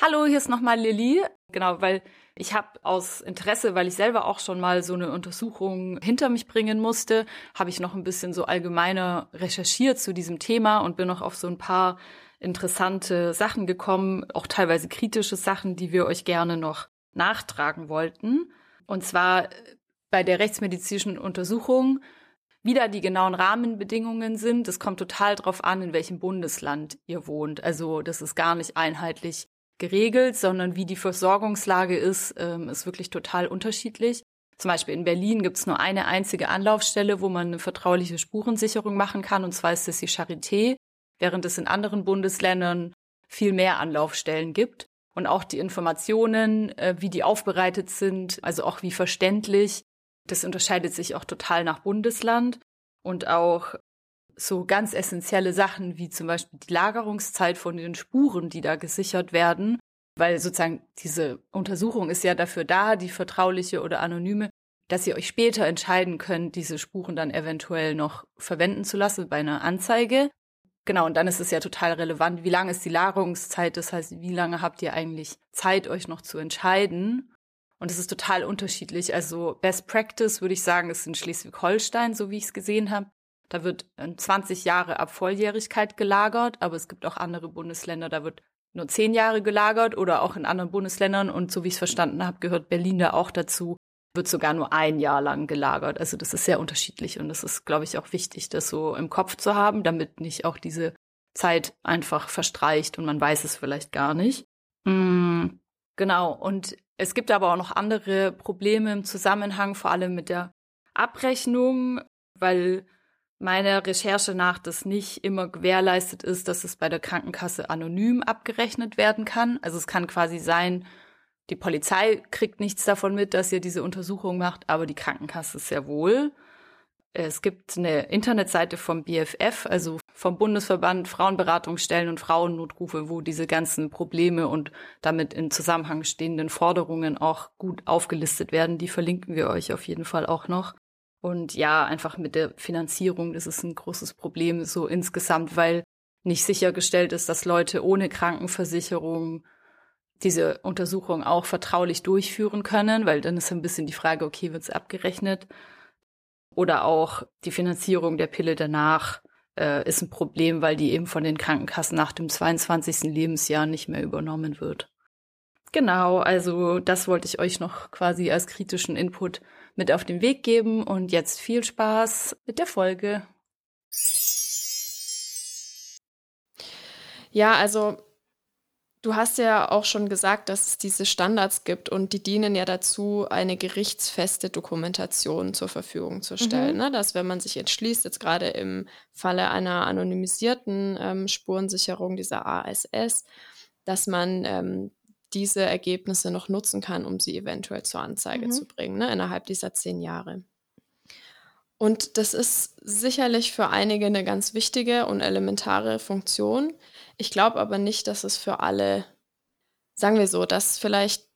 Hallo, hier ist nochmal Lilly. Genau, weil ich habe aus Interesse, weil ich selber auch schon mal so eine Untersuchung hinter mich bringen musste, habe ich noch ein bisschen so allgemeiner recherchiert zu diesem Thema und bin noch auf so ein paar interessante Sachen gekommen, auch teilweise kritische Sachen, die wir euch gerne noch nachtragen wollten. Und zwar äh, bei der rechtsmedizinischen Untersuchung wieder die genauen Rahmenbedingungen sind. Es kommt total drauf an, in welchem Bundesland ihr wohnt. Also das ist gar nicht einheitlich geregelt, sondern wie die Versorgungslage ist, ähm, ist wirklich total unterschiedlich. Zum Beispiel in Berlin gibt es nur eine einzige Anlaufstelle, wo man eine vertrauliche Spurensicherung machen kann, und zwar ist das die Charité während es in anderen Bundesländern viel mehr Anlaufstellen gibt. Und auch die Informationen, äh, wie die aufbereitet sind, also auch wie verständlich, das unterscheidet sich auch total nach Bundesland. Und auch so ganz essentielle Sachen wie zum Beispiel die Lagerungszeit von den Spuren, die da gesichert werden, weil sozusagen diese Untersuchung ist ja dafür da, die vertrauliche oder anonyme, dass ihr euch später entscheiden könnt, diese Spuren dann eventuell noch verwenden zu lassen bei einer Anzeige. Genau, und dann ist es ja total relevant, wie lange ist die Lagerungszeit, das heißt, wie lange habt ihr eigentlich Zeit, euch noch zu entscheiden? Und es ist total unterschiedlich. Also Best Practice würde ich sagen, ist in Schleswig-Holstein, so wie ich es gesehen habe. Da wird 20 Jahre ab Volljährigkeit gelagert, aber es gibt auch andere Bundesländer, da wird nur 10 Jahre gelagert oder auch in anderen Bundesländern. Und so wie ich es verstanden habe, gehört Berlin da auch dazu wird sogar nur ein Jahr lang gelagert. Also das ist sehr unterschiedlich und das ist, glaube ich, auch wichtig, das so im Kopf zu haben, damit nicht auch diese Zeit einfach verstreicht und man weiß es vielleicht gar nicht. Mm, genau. Und es gibt aber auch noch andere Probleme im Zusammenhang, vor allem mit der Abrechnung, weil meiner Recherche nach das nicht immer gewährleistet ist, dass es bei der Krankenkasse anonym abgerechnet werden kann. Also es kann quasi sein, die Polizei kriegt nichts davon mit, dass ihr diese Untersuchung macht, aber die Krankenkasse sehr wohl. Es gibt eine Internetseite vom BFF, also vom Bundesverband Frauenberatungsstellen und Frauennotrufe, wo diese ganzen Probleme und damit in Zusammenhang stehenden Forderungen auch gut aufgelistet werden. Die verlinken wir euch auf jeden Fall auch noch. Und ja, einfach mit der Finanzierung, das ist ein großes Problem so insgesamt, weil nicht sichergestellt ist, dass Leute ohne Krankenversicherung diese Untersuchung auch vertraulich durchführen können, weil dann ist ein bisschen die Frage, okay, wird es abgerechnet? Oder auch die Finanzierung der Pille danach äh, ist ein Problem, weil die eben von den Krankenkassen nach dem 22. Lebensjahr nicht mehr übernommen wird. Genau, also das wollte ich euch noch quasi als kritischen Input mit auf den Weg geben und jetzt viel Spaß mit der Folge. Ja, also du hast ja auch schon gesagt, dass es diese Standards gibt und die dienen ja dazu, eine gerichtsfeste Dokumentation zur Verfügung zu stellen. Mhm. Ne? Dass wenn man sich entschließt, jetzt gerade im Falle einer anonymisierten ähm, Spurensicherung dieser ASS, dass man ähm, diese Ergebnisse noch nutzen kann, um sie eventuell zur Anzeige mhm. zu bringen, ne? innerhalb dieser zehn Jahre. Und das ist sicherlich für einige eine ganz wichtige und elementare Funktion. Ich glaube aber nicht, dass es für alle, sagen wir so, dass vielleicht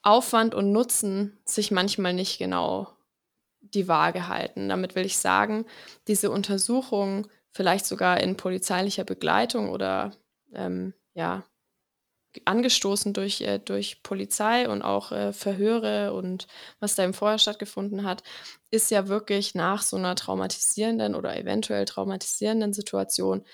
Aufwand und Nutzen sich manchmal nicht genau die Waage halten. Damit will ich sagen, diese Untersuchung vielleicht sogar in polizeilicher Begleitung oder ähm, ja, angestoßen durch, äh, durch Polizei und auch äh, Verhöre und was da im Vorher stattgefunden hat, ist ja wirklich nach so einer traumatisierenden oder eventuell traumatisierenden Situation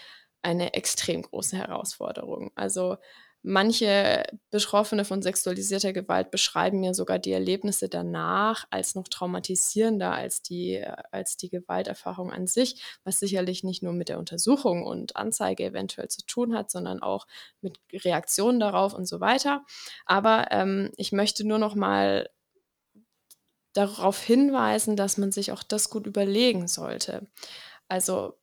eine extrem große Herausforderung. Also Manche Betroffene von sexualisierter Gewalt beschreiben mir sogar die Erlebnisse danach als noch traumatisierender als die, als die Gewalterfahrung an sich, was sicherlich nicht nur mit der Untersuchung und Anzeige eventuell zu tun hat, sondern auch mit Reaktionen darauf und so weiter. Aber ähm, ich möchte nur noch mal darauf hinweisen, dass man sich auch das gut überlegen sollte. Also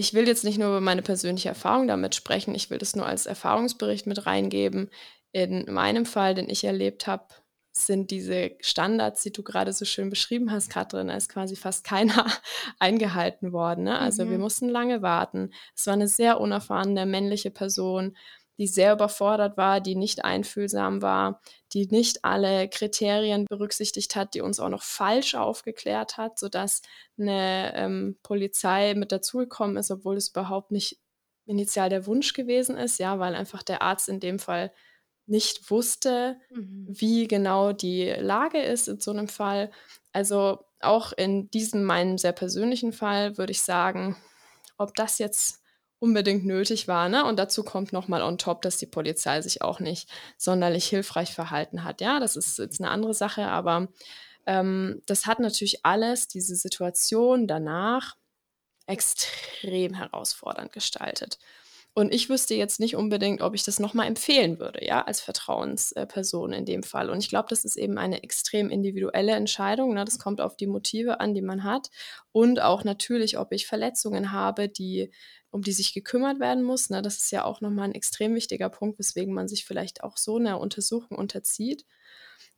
ich will jetzt nicht nur über meine persönliche Erfahrung damit sprechen, ich will das nur als Erfahrungsbericht mit reingeben. In meinem Fall, den ich erlebt habe, sind diese Standards, die du gerade so schön beschrieben hast, Katrin, ist quasi fast keiner eingehalten worden. Ne? Also mhm. wir mussten lange warten. Es war eine sehr unerfahrene männliche Person, die sehr überfordert war, die nicht einfühlsam war, die nicht alle Kriterien berücksichtigt hat, die uns auch noch falsch aufgeklärt hat, sodass eine ähm, Polizei mit dazugekommen ist, obwohl es überhaupt nicht initial der Wunsch gewesen ist, ja, weil einfach der Arzt in dem Fall nicht wusste, mhm. wie genau die Lage ist in so einem Fall. Also auch in diesem meinem sehr persönlichen Fall würde ich sagen, ob das jetzt unbedingt nötig war. Ne? Und dazu kommt nochmal on top, dass die Polizei sich auch nicht sonderlich hilfreich verhalten hat. Ja, das ist jetzt eine andere Sache, aber ähm, das hat natürlich alles, diese Situation danach, extrem herausfordernd gestaltet. Und ich wüsste jetzt nicht unbedingt, ob ich das nochmal empfehlen würde, ja, als Vertrauensperson in dem Fall. Und ich glaube, das ist eben eine extrem individuelle Entscheidung. Ne? Das kommt auf die Motive an, die man hat. Und auch natürlich, ob ich Verletzungen habe, die um die sich gekümmert werden muss. Ne? Das ist ja auch nochmal ein extrem wichtiger Punkt, weswegen man sich vielleicht auch so einer Untersuchung unterzieht.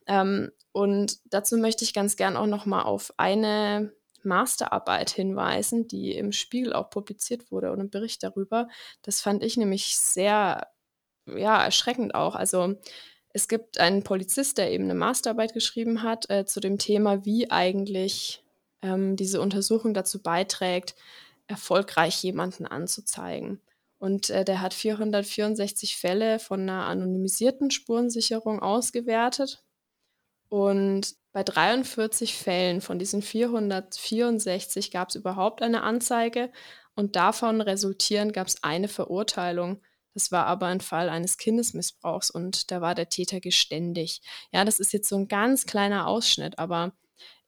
Ähm, und dazu möchte ich ganz gern auch nochmal auf eine Masterarbeit hinweisen, die im Spiegel auch publiziert wurde und ein Bericht darüber. Das fand ich nämlich sehr ja, erschreckend auch. Also es gibt einen Polizist, der eben eine Masterarbeit geschrieben hat äh, zu dem Thema, wie eigentlich ähm, diese Untersuchung dazu beiträgt, erfolgreich jemanden anzuzeigen. Und äh, der hat 464 Fälle von einer anonymisierten Spurensicherung ausgewertet. Und bei 43 Fällen von diesen 464 gab es überhaupt eine Anzeige und davon resultierend gab es eine Verurteilung. Das war aber ein Fall eines Kindesmissbrauchs und da war der Täter geständig. Ja, das ist jetzt so ein ganz kleiner Ausschnitt, aber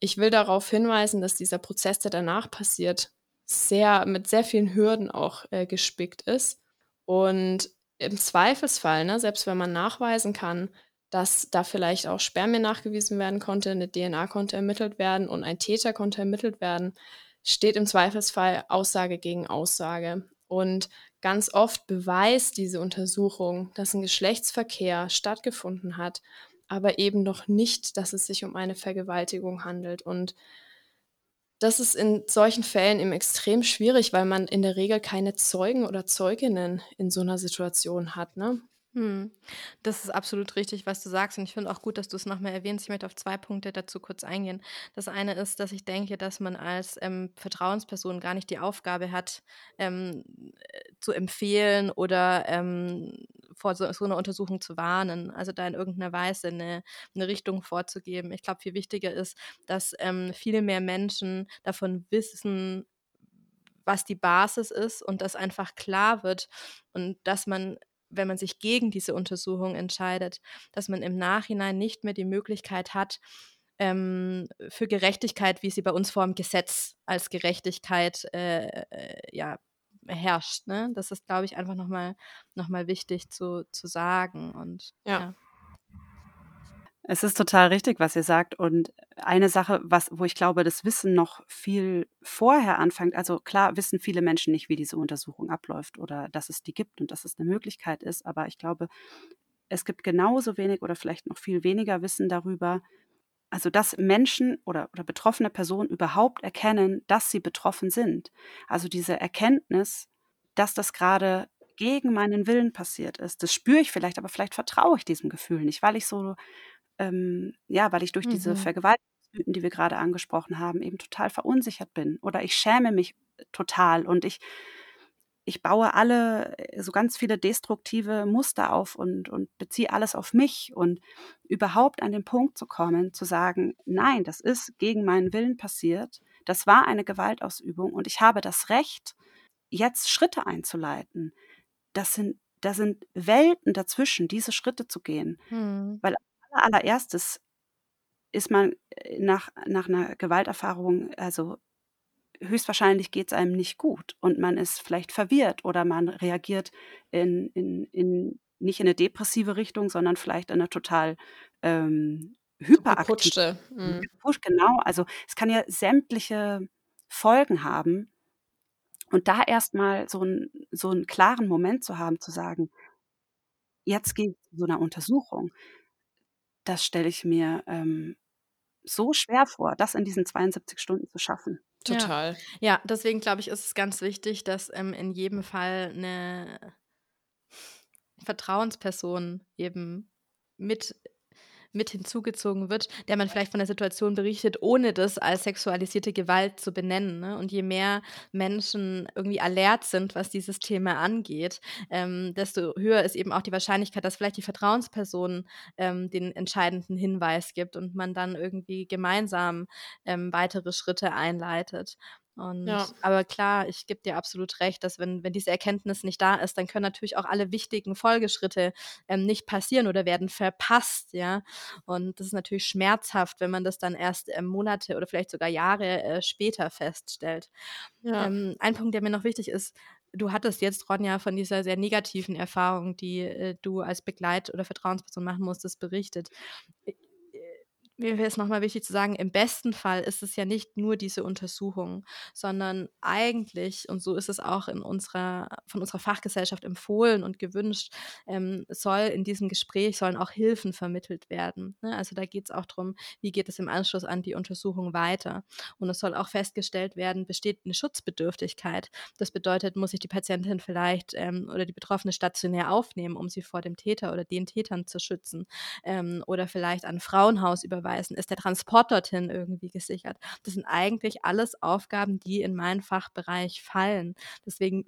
ich will darauf hinweisen, dass dieser Prozess, der danach passiert, sehr, mit sehr vielen Hürden auch äh, gespickt ist. Und im Zweifelsfall, ne, selbst wenn man nachweisen kann, dass da vielleicht auch Spermien nachgewiesen werden konnte, eine DNA konnte ermittelt werden und ein Täter konnte ermittelt werden, steht im Zweifelsfall Aussage gegen Aussage. Und ganz oft beweist diese Untersuchung, dass ein Geschlechtsverkehr stattgefunden hat, aber eben noch nicht, dass es sich um eine Vergewaltigung handelt. Und das ist in solchen Fällen eben extrem schwierig, weil man in der Regel keine Zeugen oder Zeuginnen in so einer Situation hat. Ne? Hm. Das ist absolut richtig, was du sagst. Und ich finde auch gut, dass du es nochmal erwähnst. Ich möchte auf zwei Punkte dazu kurz eingehen. Das eine ist, dass ich denke, dass man als ähm, Vertrauensperson gar nicht die Aufgabe hat, ähm, äh, zu empfehlen oder ähm, vor so, so, einer Untersuchung zu warnen, also da in irgendeiner Weise eine, eine Richtung vorzugeben. Ich glaube, viel wichtiger ist, dass ähm, viele mehr Menschen davon wissen, was die Basis ist und dass einfach klar wird und dass man wenn man sich gegen diese Untersuchung entscheidet, dass man im Nachhinein nicht mehr die Möglichkeit hat, ähm, für Gerechtigkeit, wie sie bei uns vor dem Gesetz als Gerechtigkeit äh, äh, ja, herrscht. Ne? Das ist, glaube ich, einfach nochmal noch mal wichtig zu, zu sagen. Und ja. ja. Es ist total richtig, was ihr sagt. Und eine Sache, was, wo ich glaube, das Wissen noch viel vorher anfängt, also klar wissen viele Menschen nicht, wie diese Untersuchung abläuft oder dass es die gibt und dass es eine Möglichkeit ist. Aber ich glaube, es gibt genauso wenig oder vielleicht noch viel weniger Wissen darüber, also dass Menschen oder, oder betroffene Personen überhaupt erkennen, dass sie betroffen sind. Also diese Erkenntnis, dass das gerade gegen meinen Willen passiert ist, das spüre ich vielleicht, aber vielleicht vertraue ich diesem Gefühl nicht, weil ich so ähm, ja, weil ich durch mhm. diese Vergewaltigungsmythen, die wir gerade angesprochen haben, eben total verunsichert bin. Oder ich schäme mich total und ich, ich baue alle, äh, so ganz viele destruktive Muster auf und, und beziehe alles auf mich und überhaupt an den Punkt zu kommen, zu sagen, nein, das ist gegen meinen Willen passiert, das war eine Gewaltausübung und ich habe das Recht, jetzt Schritte einzuleiten. Das sind, da sind Welten dazwischen, diese Schritte zu gehen. Hm. Weil allererstes ist man äh, nach, nach einer Gewalterfahrung, also höchstwahrscheinlich geht es einem nicht gut und man ist vielleicht verwirrt oder man reagiert in, in, in nicht in eine depressive Richtung, sondern vielleicht in eine total ähm, hyperaktive. Mhm. Genau, also es kann ja sämtliche Folgen haben. Und da erstmal so, ein, so einen klaren Moment zu haben, zu sagen, jetzt geht es zu so einer Untersuchung das stelle ich mir ähm, so schwer vor, das in diesen 72 Stunden zu schaffen. Total. Ja, ja deswegen glaube ich, ist es ganz wichtig, dass ähm, in jedem Fall eine Vertrauensperson eben mit mit hinzugezogen wird, der man vielleicht von der Situation berichtet, ohne das als sexualisierte Gewalt zu benennen. Ne? Und je mehr Menschen irgendwie alert sind, was dieses Thema angeht, ähm, desto höher ist eben auch die Wahrscheinlichkeit, dass vielleicht die Vertrauensperson ähm, den entscheidenden Hinweis gibt und man dann irgendwie gemeinsam ähm, weitere Schritte einleitet. Und, ja. Aber klar, ich gebe dir absolut recht, dass wenn, wenn diese Erkenntnis nicht da ist, dann können natürlich auch alle wichtigen Folgeschritte ähm, nicht passieren oder werden verpasst, ja. Und das ist natürlich schmerzhaft, wenn man das dann erst ähm, Monate oder vielleicht sogar Jahre äh, später feststellt. Ja. Ähm, ein Punkt, der mir noch wichtig ist, du hattest jetzt, Ronja, von dieser sehr negativen Erfahrung, die äh, du als Begleit- oder Vertrauensperson machen musstest, berichtet mir wäre es nochmal wichtig zu sagen, im besten Fall ist es ja nicht nur diese Untersuchung, sondern eigentlich, und so ist es auch in unserer, von unserer Fachgesellschaft empfohlen und gewünscht, ähm, soll in diesem Gespräch sollen auch Hilfen vermittelt werden. Ne? Also da geht es auch darum, wie geht es im Anschluss an die Untersuchung weiter. Und es soll auch festgestellt werden, besteht eine Schutzbedürftigkeit. Das bedeutet, muss sich die Patientin vielleicht ähm, oder die Betroffene stationär aufnehmen, um sie vor dem Täter oder den Tätern zu schützen. Ähm, oder vielleicht an Frauenhaus über überweisen? Ist der Transport dorthin irgendwie gesichert? Das sind eigentlich alles Aufgaben, die in meinen Fachbereich fallen. Deswegen,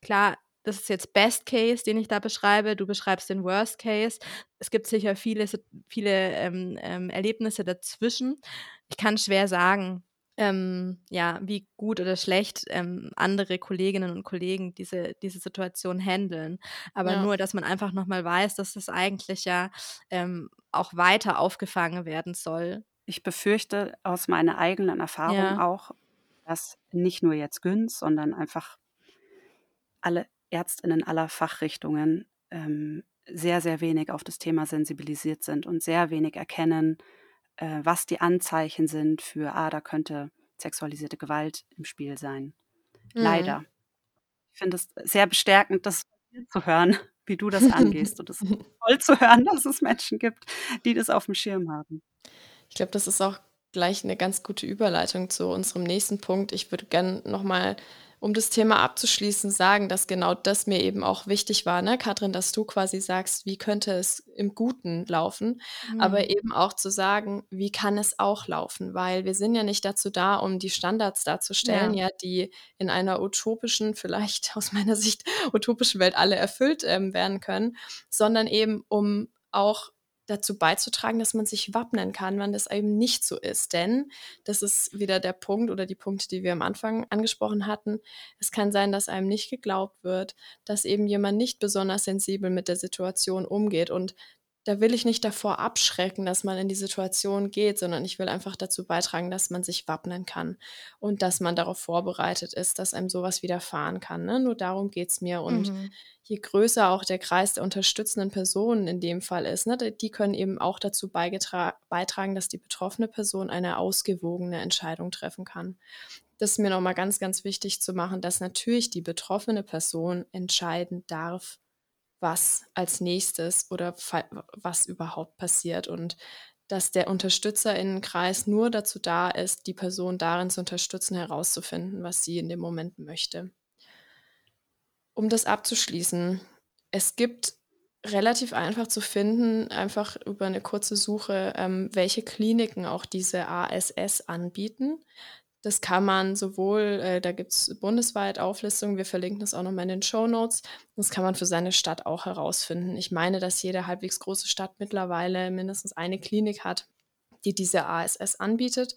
klar, das ist jetzt Best Case, den ich da beschreibe. Du beschreibst den Worst Case. Es gibt sicher viele, viele ähm, ähm, Erlebnisse dazwischen. Ich kann schwer sagen, ähm, ja, wie gut oder schlecht ähm, andere Kolleginnen und Kollegen diese, diese Situation handeln. Aber ja. nur, dass man einfach nochmal weiß, dass das eigentlich ja ähm, auch weiter aufgefangen werden soll. Ich befürchte aus meiner eigenen Erfahrung ja. auch, dass nicht nur jetzt Günz, sondern einfach alle Ärztinnen aller Fachrichtungen ähm, sehr, sehr wenig auf das Thema sensibilisiert sind und sehr wenig erkennen, äh, was die Anzeichen sind für, ah, da könnte sexualisierte Gewalt im Spiel sein. Mhm. Leider. Ich finde es sehr bestärkend, das zu hören, wie du das angehst. Und es ist toll zu hören, dass es Menschen gibt, die das auf dem Schirm haben. Ich glaube, das ist auch gleich eine ganz gute Überleitung zu unserem nächsten Punkt. Ich würde gerne nochmal um das Thema abzuschließen, sagen, dass genau das mir eben auch wichtig war, ne, Katrin, dass du quasi sagst, wie könnte es im Guten laufen, mhm. aber eben auch zu sagen, wie kann es auch laufen, weil wir sind ja nicht dazu da, um die Standards darzustellen, ja, ja die in einer utopischen, vielleicht aus meiner Sicht utopischen Welt alle erfüllt ähm, werden können, sondern eben um auch dazu beizutragen, dass man sich wappnen kann, wenn das eben nicht so ist. Denn das ist wieder der Punkt oder die Punkte, die wir am Anfang angesprochen hatten. Es kann sein, dass einem nicht geglaubt wird, dass eben jemand nicht besonders sensibel mit der Situation umgeht. Und da will ich nicht davor abschrecken, dass man in die Situation geht, sondern ich will einfach dazu beitragen, dass man sich wappnen kann und dass man darauf vorbereitet ist, dass einem sowas widerfahren kann. Ne? Nur darum geht es mir. Und mhm. je größer auch der Kreis der unterstützenden Personen in dem Fall ist, ne, die können eben auch dazu beitragen, dass die betroffene Person eine ausgewogene Entscheidung treffen kann. Das ist mir nochmal ganz, ganz wichtig zu machen, dass natürlich die betroffene Person entscheiden darf, was als nächstes oder was überhaupt passiert und dass der Unterstützerinnenkreis nur dazu da ist, die Person darin zu unterstützen, herauszufinden, was sie in dem Moment möchte. Um das abzuschließen, es gibt relativ einfach zu finden, einfach über eine kurze Suche, ähm, welche Kliniken auch diese ASS anbieten. Das kann man sowohl, äh, da gibt es bundesweit Auflistungen, wir verlinken das auch nochmal in den Show Notes. Das kann man für seine Stadt auch herausfinden. Ich meine, dass jede halbwegs große Stadt mittlerweile mindestens eine Klinik hat, die diese ASS anbietet.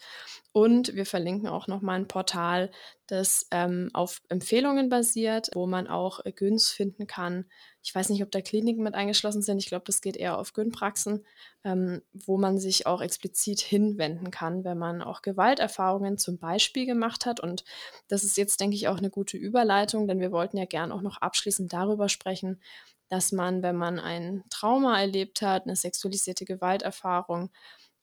Und wir verlinken auch nochmal ein Portal, das ähm, auf Empfehlungen basiert, wo man auch äh, Güns finden kann. Ich weiß nicht, ob da Kliniken mit eingeschlossen sind. Ich glaube, das geht eher auf Gyn-Praxen, ähm, wo man sich auch explizit hinwenden kann, wenn man auch Gewalterfahrungen zum Beispiel gemacht hat. Und das ist jetzt, denke ich, auch eine gute Überleitung, denn wir wollten ja gern auch noch abschließend darüber sprechen, dass man, wenn man ein Trauma erlebt hat, eine sexualisierte Gewalterfahrung,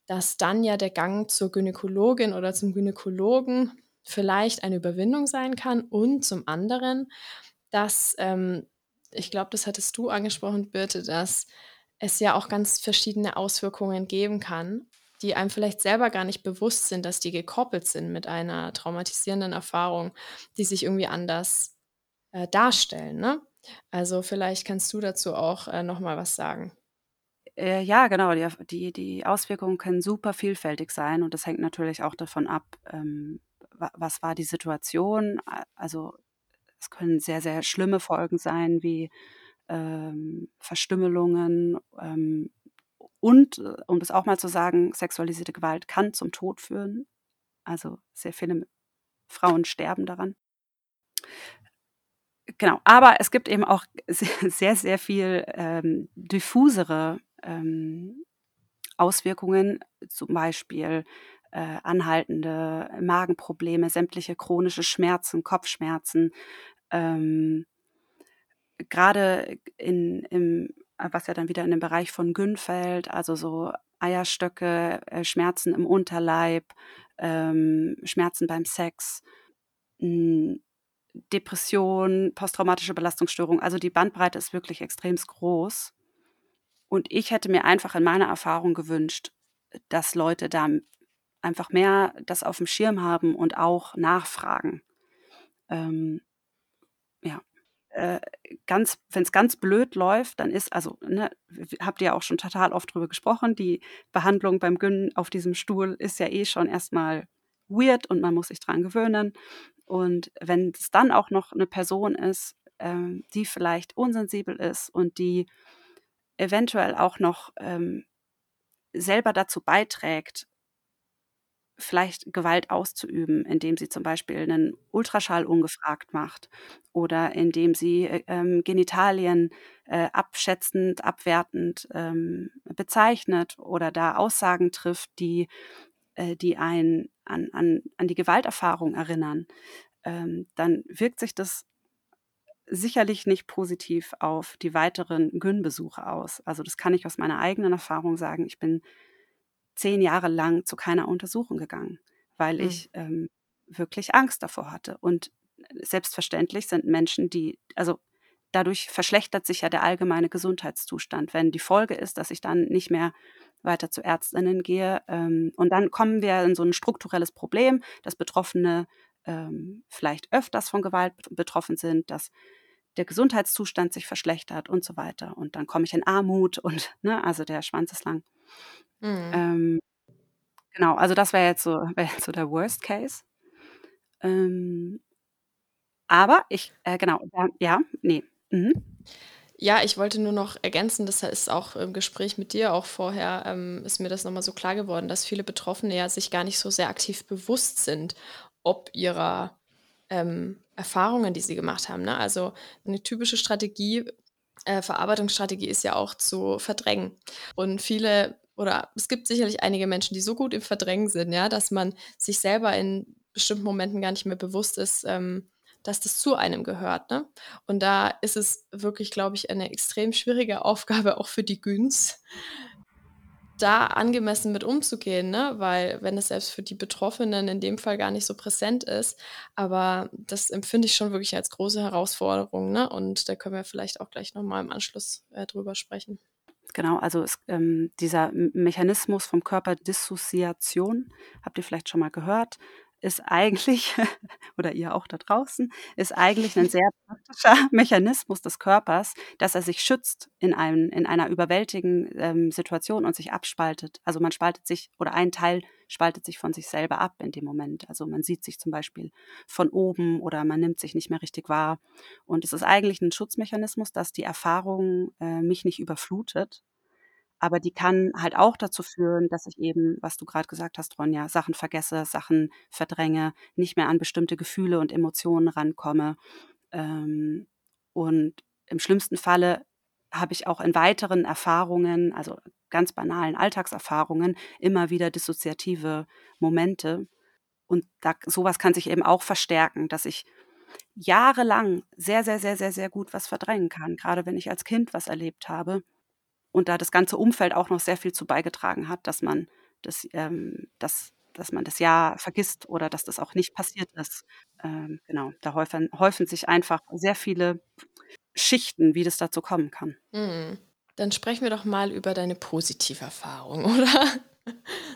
dass dann ja der Gang zur Gynäkologin oder zum Gynäkologen vielleicht eine Überwindung sein kann und zum anderen, dass, ähm, ich glaube, das hattest du angesprochen, Birte, dass es ja auch ganz verschiedene Auswirkungen geben kann, die einem vielleicht selber gar nicht bewusst sind, dass die gekoppelt sind mit einer traumatisierenden Erfahrung, die sich irgendwie anders äh, darstellen. Ne? Also vielleicht kannst du dazu auch äh, noch was sagen. Äh, ja, genau. Die, die, die Auswirkungen können super vielfältig sein und das hängt natürlich auch davon ab, ähm, was war die Situation. Also es können sehr, sehr schlimme Folgen sein, wie ähm, Verstümmelungen. Ähm, und, äh, um das auch mal zu sagen, sexualisierte Gewalt kann zum Tod führen. Also sehr viele Frauen sterben daran. Genau, aber es gibt eben auch sehr, sehr viel ähm, diffusere ähm, Auswirkungen, zum Beispiel äh, anhaltende Magenprobleme, sämtliche chronische Schmerzen, Kopfschmerzen, ähm, gerade in, im, was ja dann wieder in den Bereich von Gyn fällt, also so Eierstöcke, äh, Schmerzen im Unterleib, ähm, Schmerzen beim Sex, mh, hm, Depression, posttraumatische Belastungsstörung. Also die Bandbreite ist wirklich extrem groß. Und ich hätte mir einfach in meiner Erfahrung gewünscht, dass Leute da einfach mehr das auf dem Schirm haben und auch nachfragen. Ähm, ja. Äh, ganz, wenn es ganz blöd läuft, dann ist, also, ne, habt ihr auch schon total oft drüber gesprochen, die Behandlung beim Gyn auf diesem Stuhl ist ja eh schon erstmal weird und man muss sich dran gewöhnen. Und wenn es dann auch noch eine Person ist, ähm, die vielleicht unsensibel ist und die eventuell auch noch ähm, selber dazu beiträgt, vielleicht Gewalt auszuüben, indem sie zum Beispiel einen Ultraschall ungefragt macht oder indem sie äh, ähm, Genitalien äh, abschätzend, abwertend ähm, bezeichnet oder da Aussagen trifft, die, äh, die einen an, an, an die Gewalterfahrung erinnern, ähm, dann wirkt sich das sicherlich nicht positiv auf die weiteren Gyn-Besuche aus. Also das kann ich aus meiner eigenen Erfahrung sagen. Ich bin zehn Jahre lang zu keiner Untersuchung gegangen, weil mhm. ich ähm, wirklich Angst davor hatte. Und selbstverständlich sind Menschen, die, also dadurch verschlechtert sich ja der allgemeine Gesundheitszustand. Wenn die Folge ist, dass ich dann nicht mehr weiter zu Ärztinnen gehe. Ähm, und dann kommen wir in so ein strukturelles Problem, dass Betroffene ähm, vielleicht öfters von Gewalt betroffen sind, dass der Gesundheitszustand sich verschlechtert und so weiter. Und dann komme ich in Armut und, ne, also der Schwanz ist lang. Mhm. Ähm, genau, also das wäre jetzt so, wäre jetzt so der Worst Case. Ähm, aber ich, äh, genau, ja, nee. Mhm. Ja, ich wollte nur noch ergänzen, das ist auch im Gespräch mit dir auch vorher, ähm, ist mir das nochmal so klar geworden, dass viele Betroffene ja sich gar nicht so sehr aktiv bewusst sind, ob ihrer ähm, Erfahrungen, die sie gemacht haben. Ne? Also eine typische Strategie, äh, Verarbeitungsstrategie ist ja auch zu verdrängen. Und viele, oder es gibt sicherlich einige Menschen, die so gut im Verdrängen sind, ja, dass man sich selber in bestimmten Momenten gar nicht mehr bewusst ist, ähm, dass das zu einem gehört. Ne? Und da ist es wirklich, glaube ich, eine extrem schwierige Aufgabe auch für die Güns, da angemessen mit umzugehen, ne? weil wenn es selbst für die Betroffenen in dem Fall gar nicht so präsent ist, aber das empfinde ich schon wirklich als große Herausforderung ne? und da können wir vielleicht auch gleich nochmal im Anschluss äh, drüber sprechen. Genau, also es, ähm, dieser Mechanismus vom Körper Dissoziation, habt ihr vielleicht schon mal gehört, ist eigentlich, oder ihr auch da draußen, ist eigentlich ein sehr praktischer Mechanismus des Körpers, dass er sich schützt in, einem, in einer überwältigenden ähm, Situation und sich abspaltet. Also man spaltet sich, oder ein Teil spaltet sich von sich selber ab in dem Moment. Also man sieht sich zum Beispiel von oben oder man nimmt sich nicht mehr richtig wahr. Und es ist eigentlich ein Schutzmechanismus, dass die Erfahrung äh, mich nicht überflutet, aber die kann halt auch dazu führen, dass ich eben, was du gerade gesagt hast, Ronja, Sachen vergesse, Sachen verdränge, nicht mehr an bestimmte Gefühle und Emotionen rankomme. Ähm, und im schlimmsten Falle habe ich auch in weiteren Erfahrungen, also ganz banalen Alltagserfahrungen, immer wieder dissoziative Momente. Und da, sowas kann sich eben auch verstärken, dass ich jahrelang sehr, sehr, sehr, sehr, sehr gut was verdrängen kann, gerade wenn ich als Kind was erlebt habe und da das ganze Umfeld auch noch sehr viel zu beigetragen hat, dass man das, ähm, das dass man das ja vergisst oder dass das auch nicht passiert ist. Ähm, genau, da häufen, häufen sich einfach sehr viele Schichten, wie das dazu kommen kann. Mhm. Dann sprechen wir doch mal über deine positive Erfahrung, oder?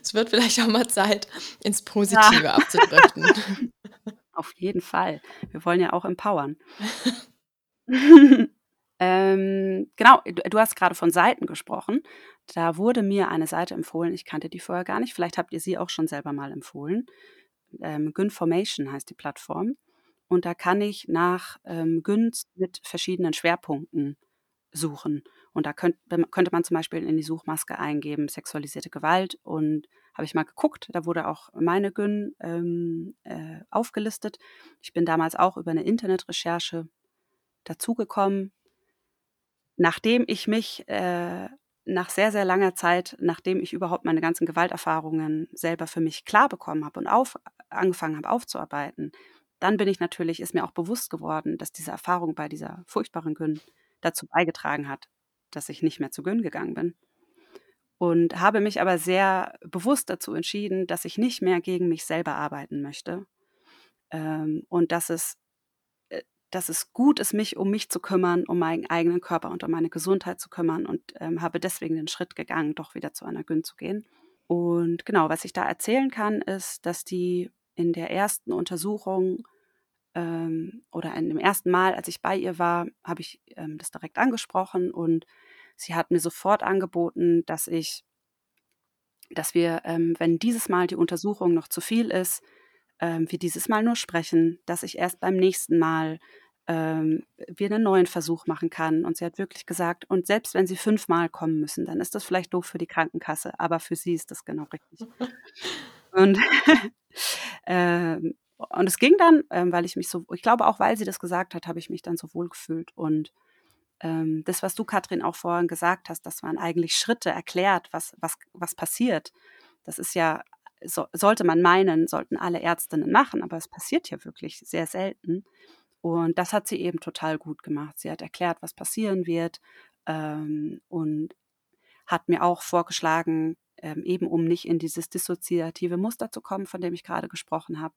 Es wird vielleicht auch mal Zeit, ins Positive ja. abzudriften. Auf jeden Fall. Wir wollen ja auch empowern. Ähm, genau, du, du hast gerade von Seiten gesprochen. Da wurde mir eine Seite empfohlen, ich kannte die vorher gar nicht, vielleicht habt ihr sie auch schon selber mal empfohlen. Ähm, Gynformation heißt die Plattform. Und da kann ich nach ähm, Gyns mit verschiedenen Schwerpunkten suchen. Und da könnt, könnte man zum Beispiel in die Suchmaske eingeben, sexualisierte Gewalt. Und habe ich mal geguckt, da wurde auch meine Gyn ähm, äh, aufgelistet. Ich bin damals auch über eine Internetrecherche dazugekommen, nachdem ich mich äh, nach sehr, sehr langer Zeit, nachdem ich überhaupt meine ganzen Gewalterfahrungen selber für mich klar bekommen habe und auf, angefangen habe aufzuarbeiten, dann bin ich natürlich, ist mir auch bewusst geworden, dass diese Erfahrung bei dieser furchtbaren Gün dazu beigetragen hat, dass ich nicht mehr zu Gün gegangen bin. Und habe mich aber sehr bewusst dazu entschieden, dass ich nicht mehr gegen mich selber arbeiten möchte. Ähm, und dass es dass es gut ist, mich um mich zu kümmern, um meinen eigenen Körper und um meine Gesundheit zu kümmern und ähm, habe deswegen den Schritt gegangen, doch wieder zu einer Gyn zu gehen. Und genau, was ich da erzählen kann, ist, dass die in der ersten Untersuchung ähm, oder in dem ersten Mal, als ich bei ihr war, habe ich ähm, das direkt angesprochen und sie hat mir sofort angeboten, dass ich, dass wir, ähm, wenn dieses Mal die Untersuchung noch zu viel ist, ähm, wir dieses Mal nur sprechen, dass ich erst beim nächsten Mal ähm, wir einen neuen Versuch machen kann. Und sie hat wirklich gesagt, und selbst wenn sie fünfmal kommen müssen, dann ist das vielleicht doof für die Krankenkasse, aber für sie ist das genau richtig. und, ähm, und es ging dann, ähm, weil ich mich so, ich glaube auch, weil sie das gesagt hat, habe ich mich dann so wohl gefühlt. Und ähm, das, was du, Katrin, auch vorhin gesagt hast, dass man eigentlich Schritte erklärt, was, was, was passiert, das ist ja so, sollte man meinen, sollten alle Ärztinnen machen, aber es passiert ja wirklich sehr selten. Und das hat sie eben total gut gemacht. Sie hat erklärt, was passieren wird ähm, und hat mir auch vorgeschlagen, ähm, eben um nicht in dieses dissoziative Muster zu kommen, von dem ich gerade gesprochen habe,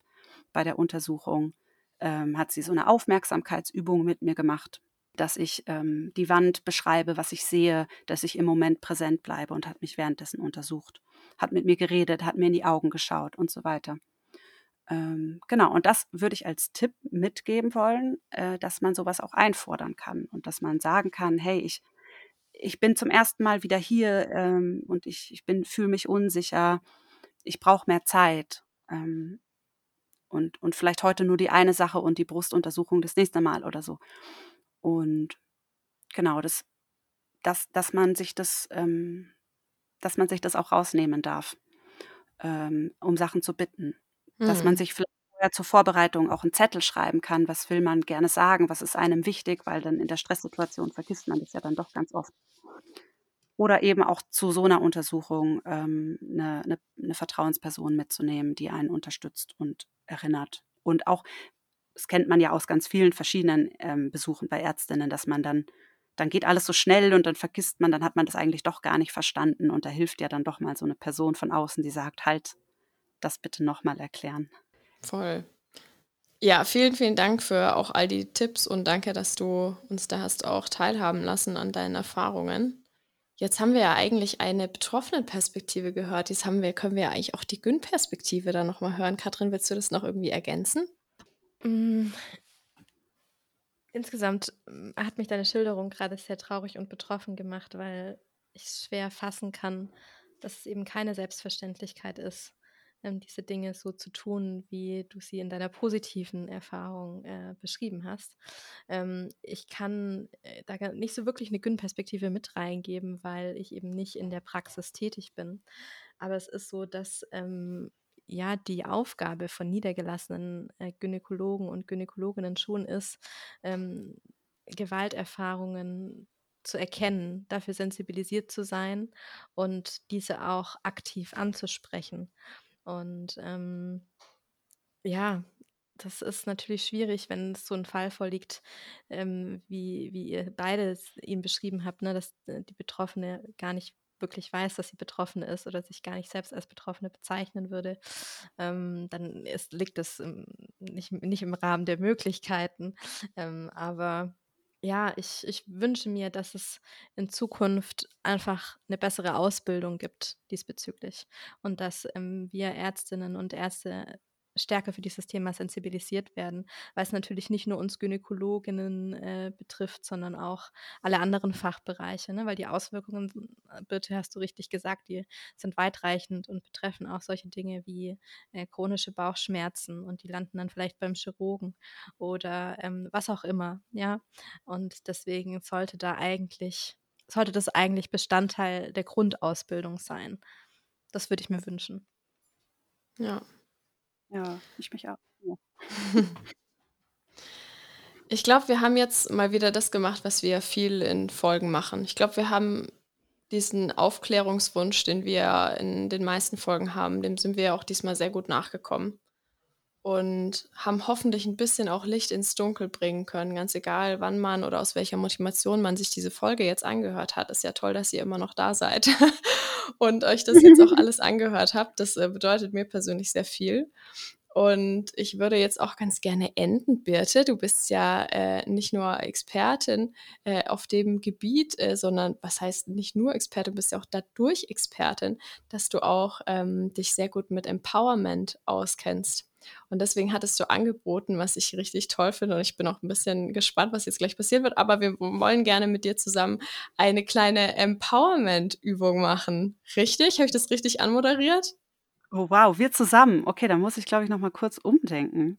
bei der Untersuchung, ähm, hat sie so eine Aufmerksamkeitsübung mit mir gemacht, dass ich ähm, die Wand beschreibe, was ich sehe, dass ich im Moment präsent bleibe und hat mich währenddessen untersucht, hat mit mir geredet, hat mir in die Augen geschaut und so weiter. Ähm, genau, und das würde ich als Tipp mitgeben wollen, äh, dass man sowas auch einfordern kann und dass man sagen kann, hey, ich, ich bin zum ersten Mal wieder hier ähm, und ich, ich fühle mich unsicher, ich brauche mehr Zeit. Ähm, und, und vielleicht heute nur die eine Sache und die Brustuntersuchung das nächste Mal oder so. Und genau, das, dass, dass man sich das, ähm, dass man sich das auch rausnehmen darf, ähm, um Sachen zu bitten. Mhm. Dass man hm. sich vielleicht zur Vorbereitung auch einen Zettel schreiben kann, was will man gerne sagen, was ist einem wichtig, weil dann in der Stresssituation vergisst man das ja dann doch ganz oft. Oder eben auch zu so einer Untersuchung ähm, eine, eine, eine Vertrauensperson mitzunehmen, die einen unterstützt und erinnert. Und auch, das kennt man ja aus ganz vielen verschiedenen ähm, Besuchen bei Ärztinnen, dass man dann dann geht alles so schnell und dann vergisst man, dann hat man das eigentlich doch gar nicht verstanden und da hilft ja dann doch mal so eine Person von außen, die sagt, halt, das bitte nochmal erklären. Voll. Ja, vielen, vielen Dank für auch all die Tipps und danke, dass du uns da hast auch teilhaben lassen an deinen Erfahrungen. Jetzt haben wir ja eigentlich eine betroffene Perspektive gehört. Jetzt haben wir, können wir ja eigentlich auch die Gün-Perspektive da nochmal hören. Katrin, willst du das noch irgendwie ergänzen? Mm, Insgesamt hm, hat mich deine Schilderung gerade sehr traurig und betroffen gemacht, weil ich es schwer fassen kann, dass es eben keine Selbstverständlichkeit ist, ähm, diese Dinge so zu tun, wie du sie in deiner positiven Erfahrung äh, beschrieben hast. Ähm, ich kann äh, da nicht so wirklich eine Gün-Perspektive mit reingeben, weil ich eben nicht in der Praxis tätig bin. Aber es ist so, dass ähm, ja die Aufgabe von niedergelassenen äh, Gynäkologen und Gynäkologinnen schon ist, ähm, Gewalterfahrungen zu erkennen, dafür sensibilisiert zu sein und diese auch aktiv anzusprechen. Und ähm, ja, das ist natürlich schwierig, wenn so ein Fall vorliegt, ähm, wie, wie ihr beide ihn beschrieben habt, ne, dass äh, die Betroffene gar nicht wirklich weiß, dass sie betroffen ist oder sich gar nicht selbst als Betroffene bezeichnen würde, ähm, dann ist, liegt es im, nicht, nicht im Rahmen der Möglichkeiten. Ähm, aber ja, ich, ich wünsche mir, dass es in Zukunft einfach eine bessere Ausbildung gibt diesbezüglich und dass ähm, wir Ärztinnen und Ärzte stärker für dieses Thema sensibilisiert werden, weil es natürlich nicht nur uns Gynäkologinnen äh, betrifft, sondern auch alle anderen Fachbereiche, ne? weil die Auswirkungen, äh, bitte hast du richtig gesagt, die sind weitreichend und betreffen auch solche Dinge wie äh, chronische Bauchschmerzen und die landen dann vielleicht beim Chirurgen oder ähm, was auch immer, ja. Und deswegen sollte da eigentlich, sollte das eigentlich Bestandteil der Grundausbildung sein. Das würde ich mir wünschen. Ja, ja, ich mich auch. Ich glaube, wir haben jetzt mal wieder das gemacht, was wir viel in Folgen machen. Ich glaube, wir haben diesen Aufklärungswunsch, den wir in den meisten Folgen haben, dem sind wir auch diesmal sehr gut nachgekommen und haben hoffentlich ein bisschen auch Licht ins Dunkel bringen können, ganz egal, wann man oder aus welcher Motivation man sich diese Folge jetzt angehört hat. Ist ja toll, dass ihr immer noch da seid und euch das jetzt auch alles angehört habt. Das äh, bedeutet mir persönlich sehr viel. Und ich würde jetzt auch ganz gerne enden, Birte. Du bist ja äh, nicht nur Expertin äh, auf dem Gebiet, äh, sondern was heißt nicht nur Expertin, bist ja auch dadurch Expertin, dass du auch ähm, dich sehr gut mit Empowerment auskennst. Und deswegen hattest du angeboten, was ich richtig toll finde. Und ich bin auch ein bisschen gespannt, was jetzt gleich passieren wird. Aber wir wollen gerne mit dir zusammen eine kleine Empowerment-Übung machen. Richtig? Habe ich das richtig anmoderiert? Oh wow, wir zusammen. Okay, dann muss ich, glaube ich, noch mal kurz umdenken.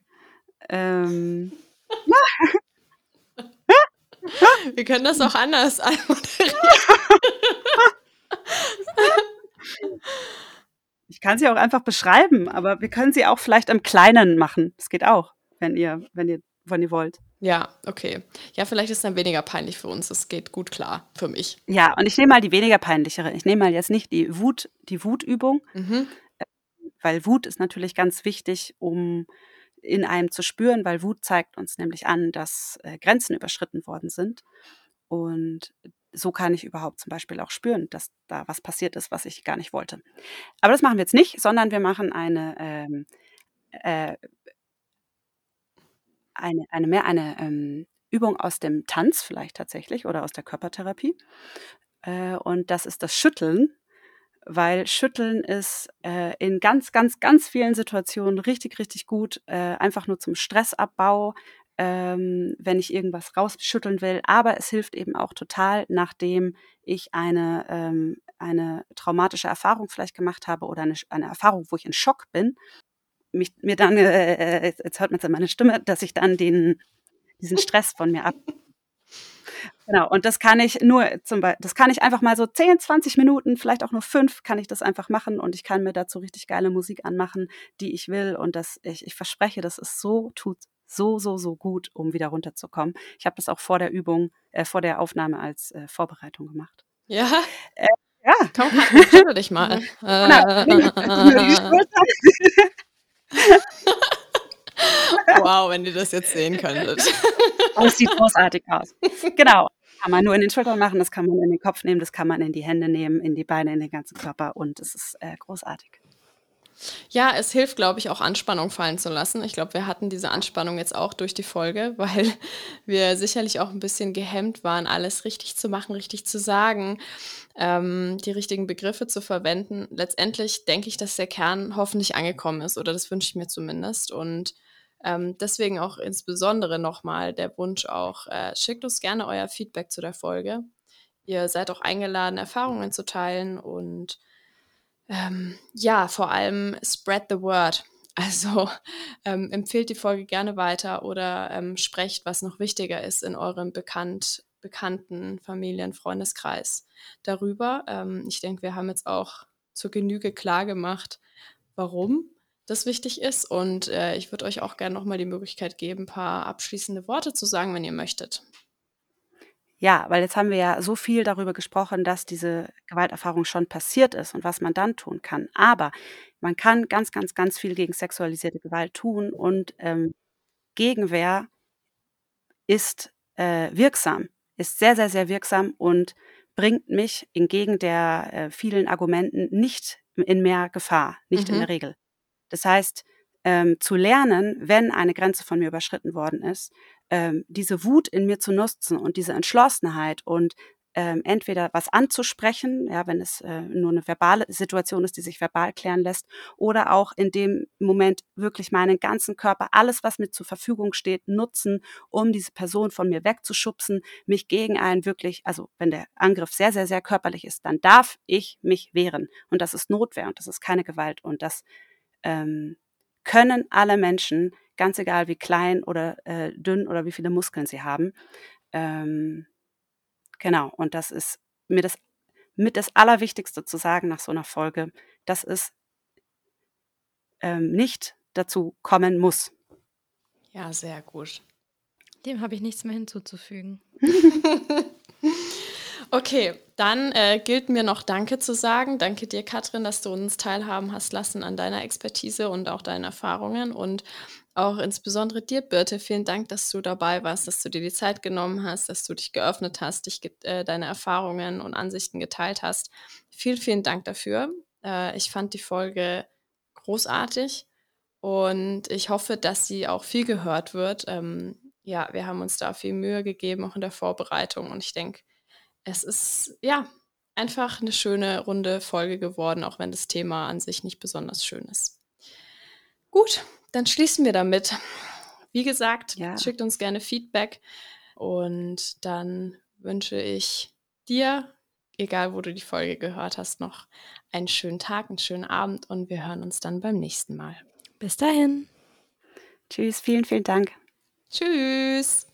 Ähm. wir können das auch anders anmoderieren. Ich kann sie auch einfach beschreiben, aber wir können sie auch vielleicht im Kleinen machen. Das geht auch, wenn ihr, wenn ihr, wenn ihr wollt. Ja, okay. Ja, vielleicht ist es dann weniger peinlich für uns. Das geht gut klar für mich. Ja, und ich nehme mal die weniger peinlichere. Ich nehme mal jetzt nicht die Wut, die Wutübung, mhm. weil Wut ist natürlich ganz wichtig, um in einem zu spüren, weil Wut zeigt uns nämlich an, dass äh, Grenzen überschritten worden sind. Und so kann ich überhaupt zum Beispiel auch spüren, dass da was passiert ist, was ich gar nicht wollte. Aber das machen wir jetzt nicht, sondern wir machen eine, ähm, äh, eine, eine mehr eine ähm, Übung aus dem Tanz vielleicht tatsächlich oder aus der Körpertherapie. Äh, und das ist das Schütteln, weil Schütteln ist äh, in ganz, ganz, ganz vielen Situationen richtig, richtig gut, äh, einfach nur zum Stressabbau, ähm, wenn ich irgendwas rausschütteln will. Aber es hilft eben auch total, nachdem ich eine, ähm, eine traumatische Erfahrung vielleicht gemacht habe oder eine, eine Erfahrung, wo ich in Schock bin, mich, mir dann, äh, äh jetzt hört man es an meiner Stimme, dass ich dann den, diesen Stress von mir ab. Genau, und das kann ich nur zum Beispiel, das kann ich einfach mal so 10, 20 Minuten, vielleicht auch nur fünf, kann ich das einfach machen und ich kann mir dazu richtig geile Musik anmachen, die ich will. Und das, ich, ich verspreche, dass es so tut so, so, so gut, um wieder runterzukommen. Ich habe das auch vor der Übung, äh, vor der Aufnahme als äh, Vorbereitung gemacht. Ja. Äh, ja. Komm, schüttel dich mal. wow, wenn ihr das jetzt sehen könntet. Oh, es sieht großartig aus. Genau. Kann man nur in den Schultern machen, das kann man in den Kopf nehmen, das kann man in die Hände nehmen, in die Beine, in den ganzen Körper und es ist äh, großartig. Ja, es hilft, glaube ich, auch Anspannung fallen zu lassen. Ich glaube, wir hatten diese Anspannung jetzt auch durch die Folge, weil wir sicherlich auch ein bisschen gehemmt waren, alles richtig zu machen, richtig zu sagen, ähm, die richtigen Begriffe zu verwenden. Letztendlich denke ich, dass der Kern hoffentlich angekommen ist oder das wünsche ich mir zumindest. Und ähm, deswegen auch insbesondere nochmal der Wunsch auch, äh, schickt uns gerne euer Feedback zu der Folge. Ihr seid auch eingeladen, Erfahrungen zu teilen und ähm, ja, vor allem spread the word. Also ähm, empfehlt die Folge gerne weiter oder ähm, sprecht, was noch wichtiger ist in eurem bekannt, bekannten Familien-, Freundeskreis darüber. Ähm, ich denke, wir haben jetzt auch zur Genüge klar gemacht, warum das wichtig ist. Und äh, ich würde euch auch gerne nochmal die Möglichkeit geben, ein paar abschließende Worte zu sagen, wenn ihr möchtet. Ja, weil jetzt haben wir ja so viel darüber gesprochen, dass diese Gewalterfahrung schon passiert ist und was man dann tun kann. Aber man kann ganz, ganz, ganz viel gegen sexualisierte Gewalt tun und ähm, Gegenwehr ist äh, wirksam, ist sehr, sehr, sehr wirksam und bringt mich entgegen der äh, vielen Argumenten nicht in mehr Gefahr, nicht mhm. in der Regel. Das heißt, ähm, zu lernen, wenn eine Grenze von mir überschritten worden ist, ähm, diese Wut in mir zu nutzen und diese Entschlossenheit und ähm, entweder was anzusprechen, ja, wenn es äh, nur eine verbale Situation ist, die sich verbal klären lässt, oder auch in dem Moment wirklich meinen ganzen Körper, alles, was mir zur Verfügung steht, nutzen, um diese Person von mir wegzuschubsen, mich gegen einen wirklich, also wenn der Angriff sehr, sehr, sehr körperlich ist, dann darf ich mich wehren. Und das ist Notwehr und das ist keine Gewalt. Und das ähm, können alle Menschen, ganz egal wie klein oder äh, dünn oder wie viele Muskeln sie haben. Ähm, genau, und das ist mir das mit das Allerwichtigste zu sagen nach so einer Folge, dass es ähm, nicht dazu kommen muss. Ja, sehr gut. Dem habe ich nichts mehr hinzuzufügen. Okay, dann äh, gilt mir noch Danke zu sagen. Danke dir, Katrin, dass du uns teilhaben hast lassen an deiner Expertise und auch deinen Erfahrungen. Und auch insbesondere dir, Birte, vielen Dank, dass du dabei warst, dass du dir die Zeit genommen hast, dass du dich geöffnet hast, dich äh, deine Erfahrungen und Ansichten geteilt hast. Vielen, vielen Dank dafür. Äh, ich fand die Folge großartig und ich hoffe, dass sie auch viel gehört wird. Ähm, ja, wir haben uns da viel Mühe gegeben, auch in der Vorbereitung. Und ich denke, es ist ja einfach eine schöne runde Folge geworden, auch wenn das Thema an sich nicht besonders schön ist. Gut, dann schließen wir damit. Wie gesagt, ja. schickt uns gerne Feedback und dann wünsche ich dir, egal wo du die Folge gehört hast, noch einen schönen Tag, einen schönen Abend und wir hören uns dann beim nächsten Mal. Bis dahin. Tschüss, vielen, vielen Dank. Tschüss.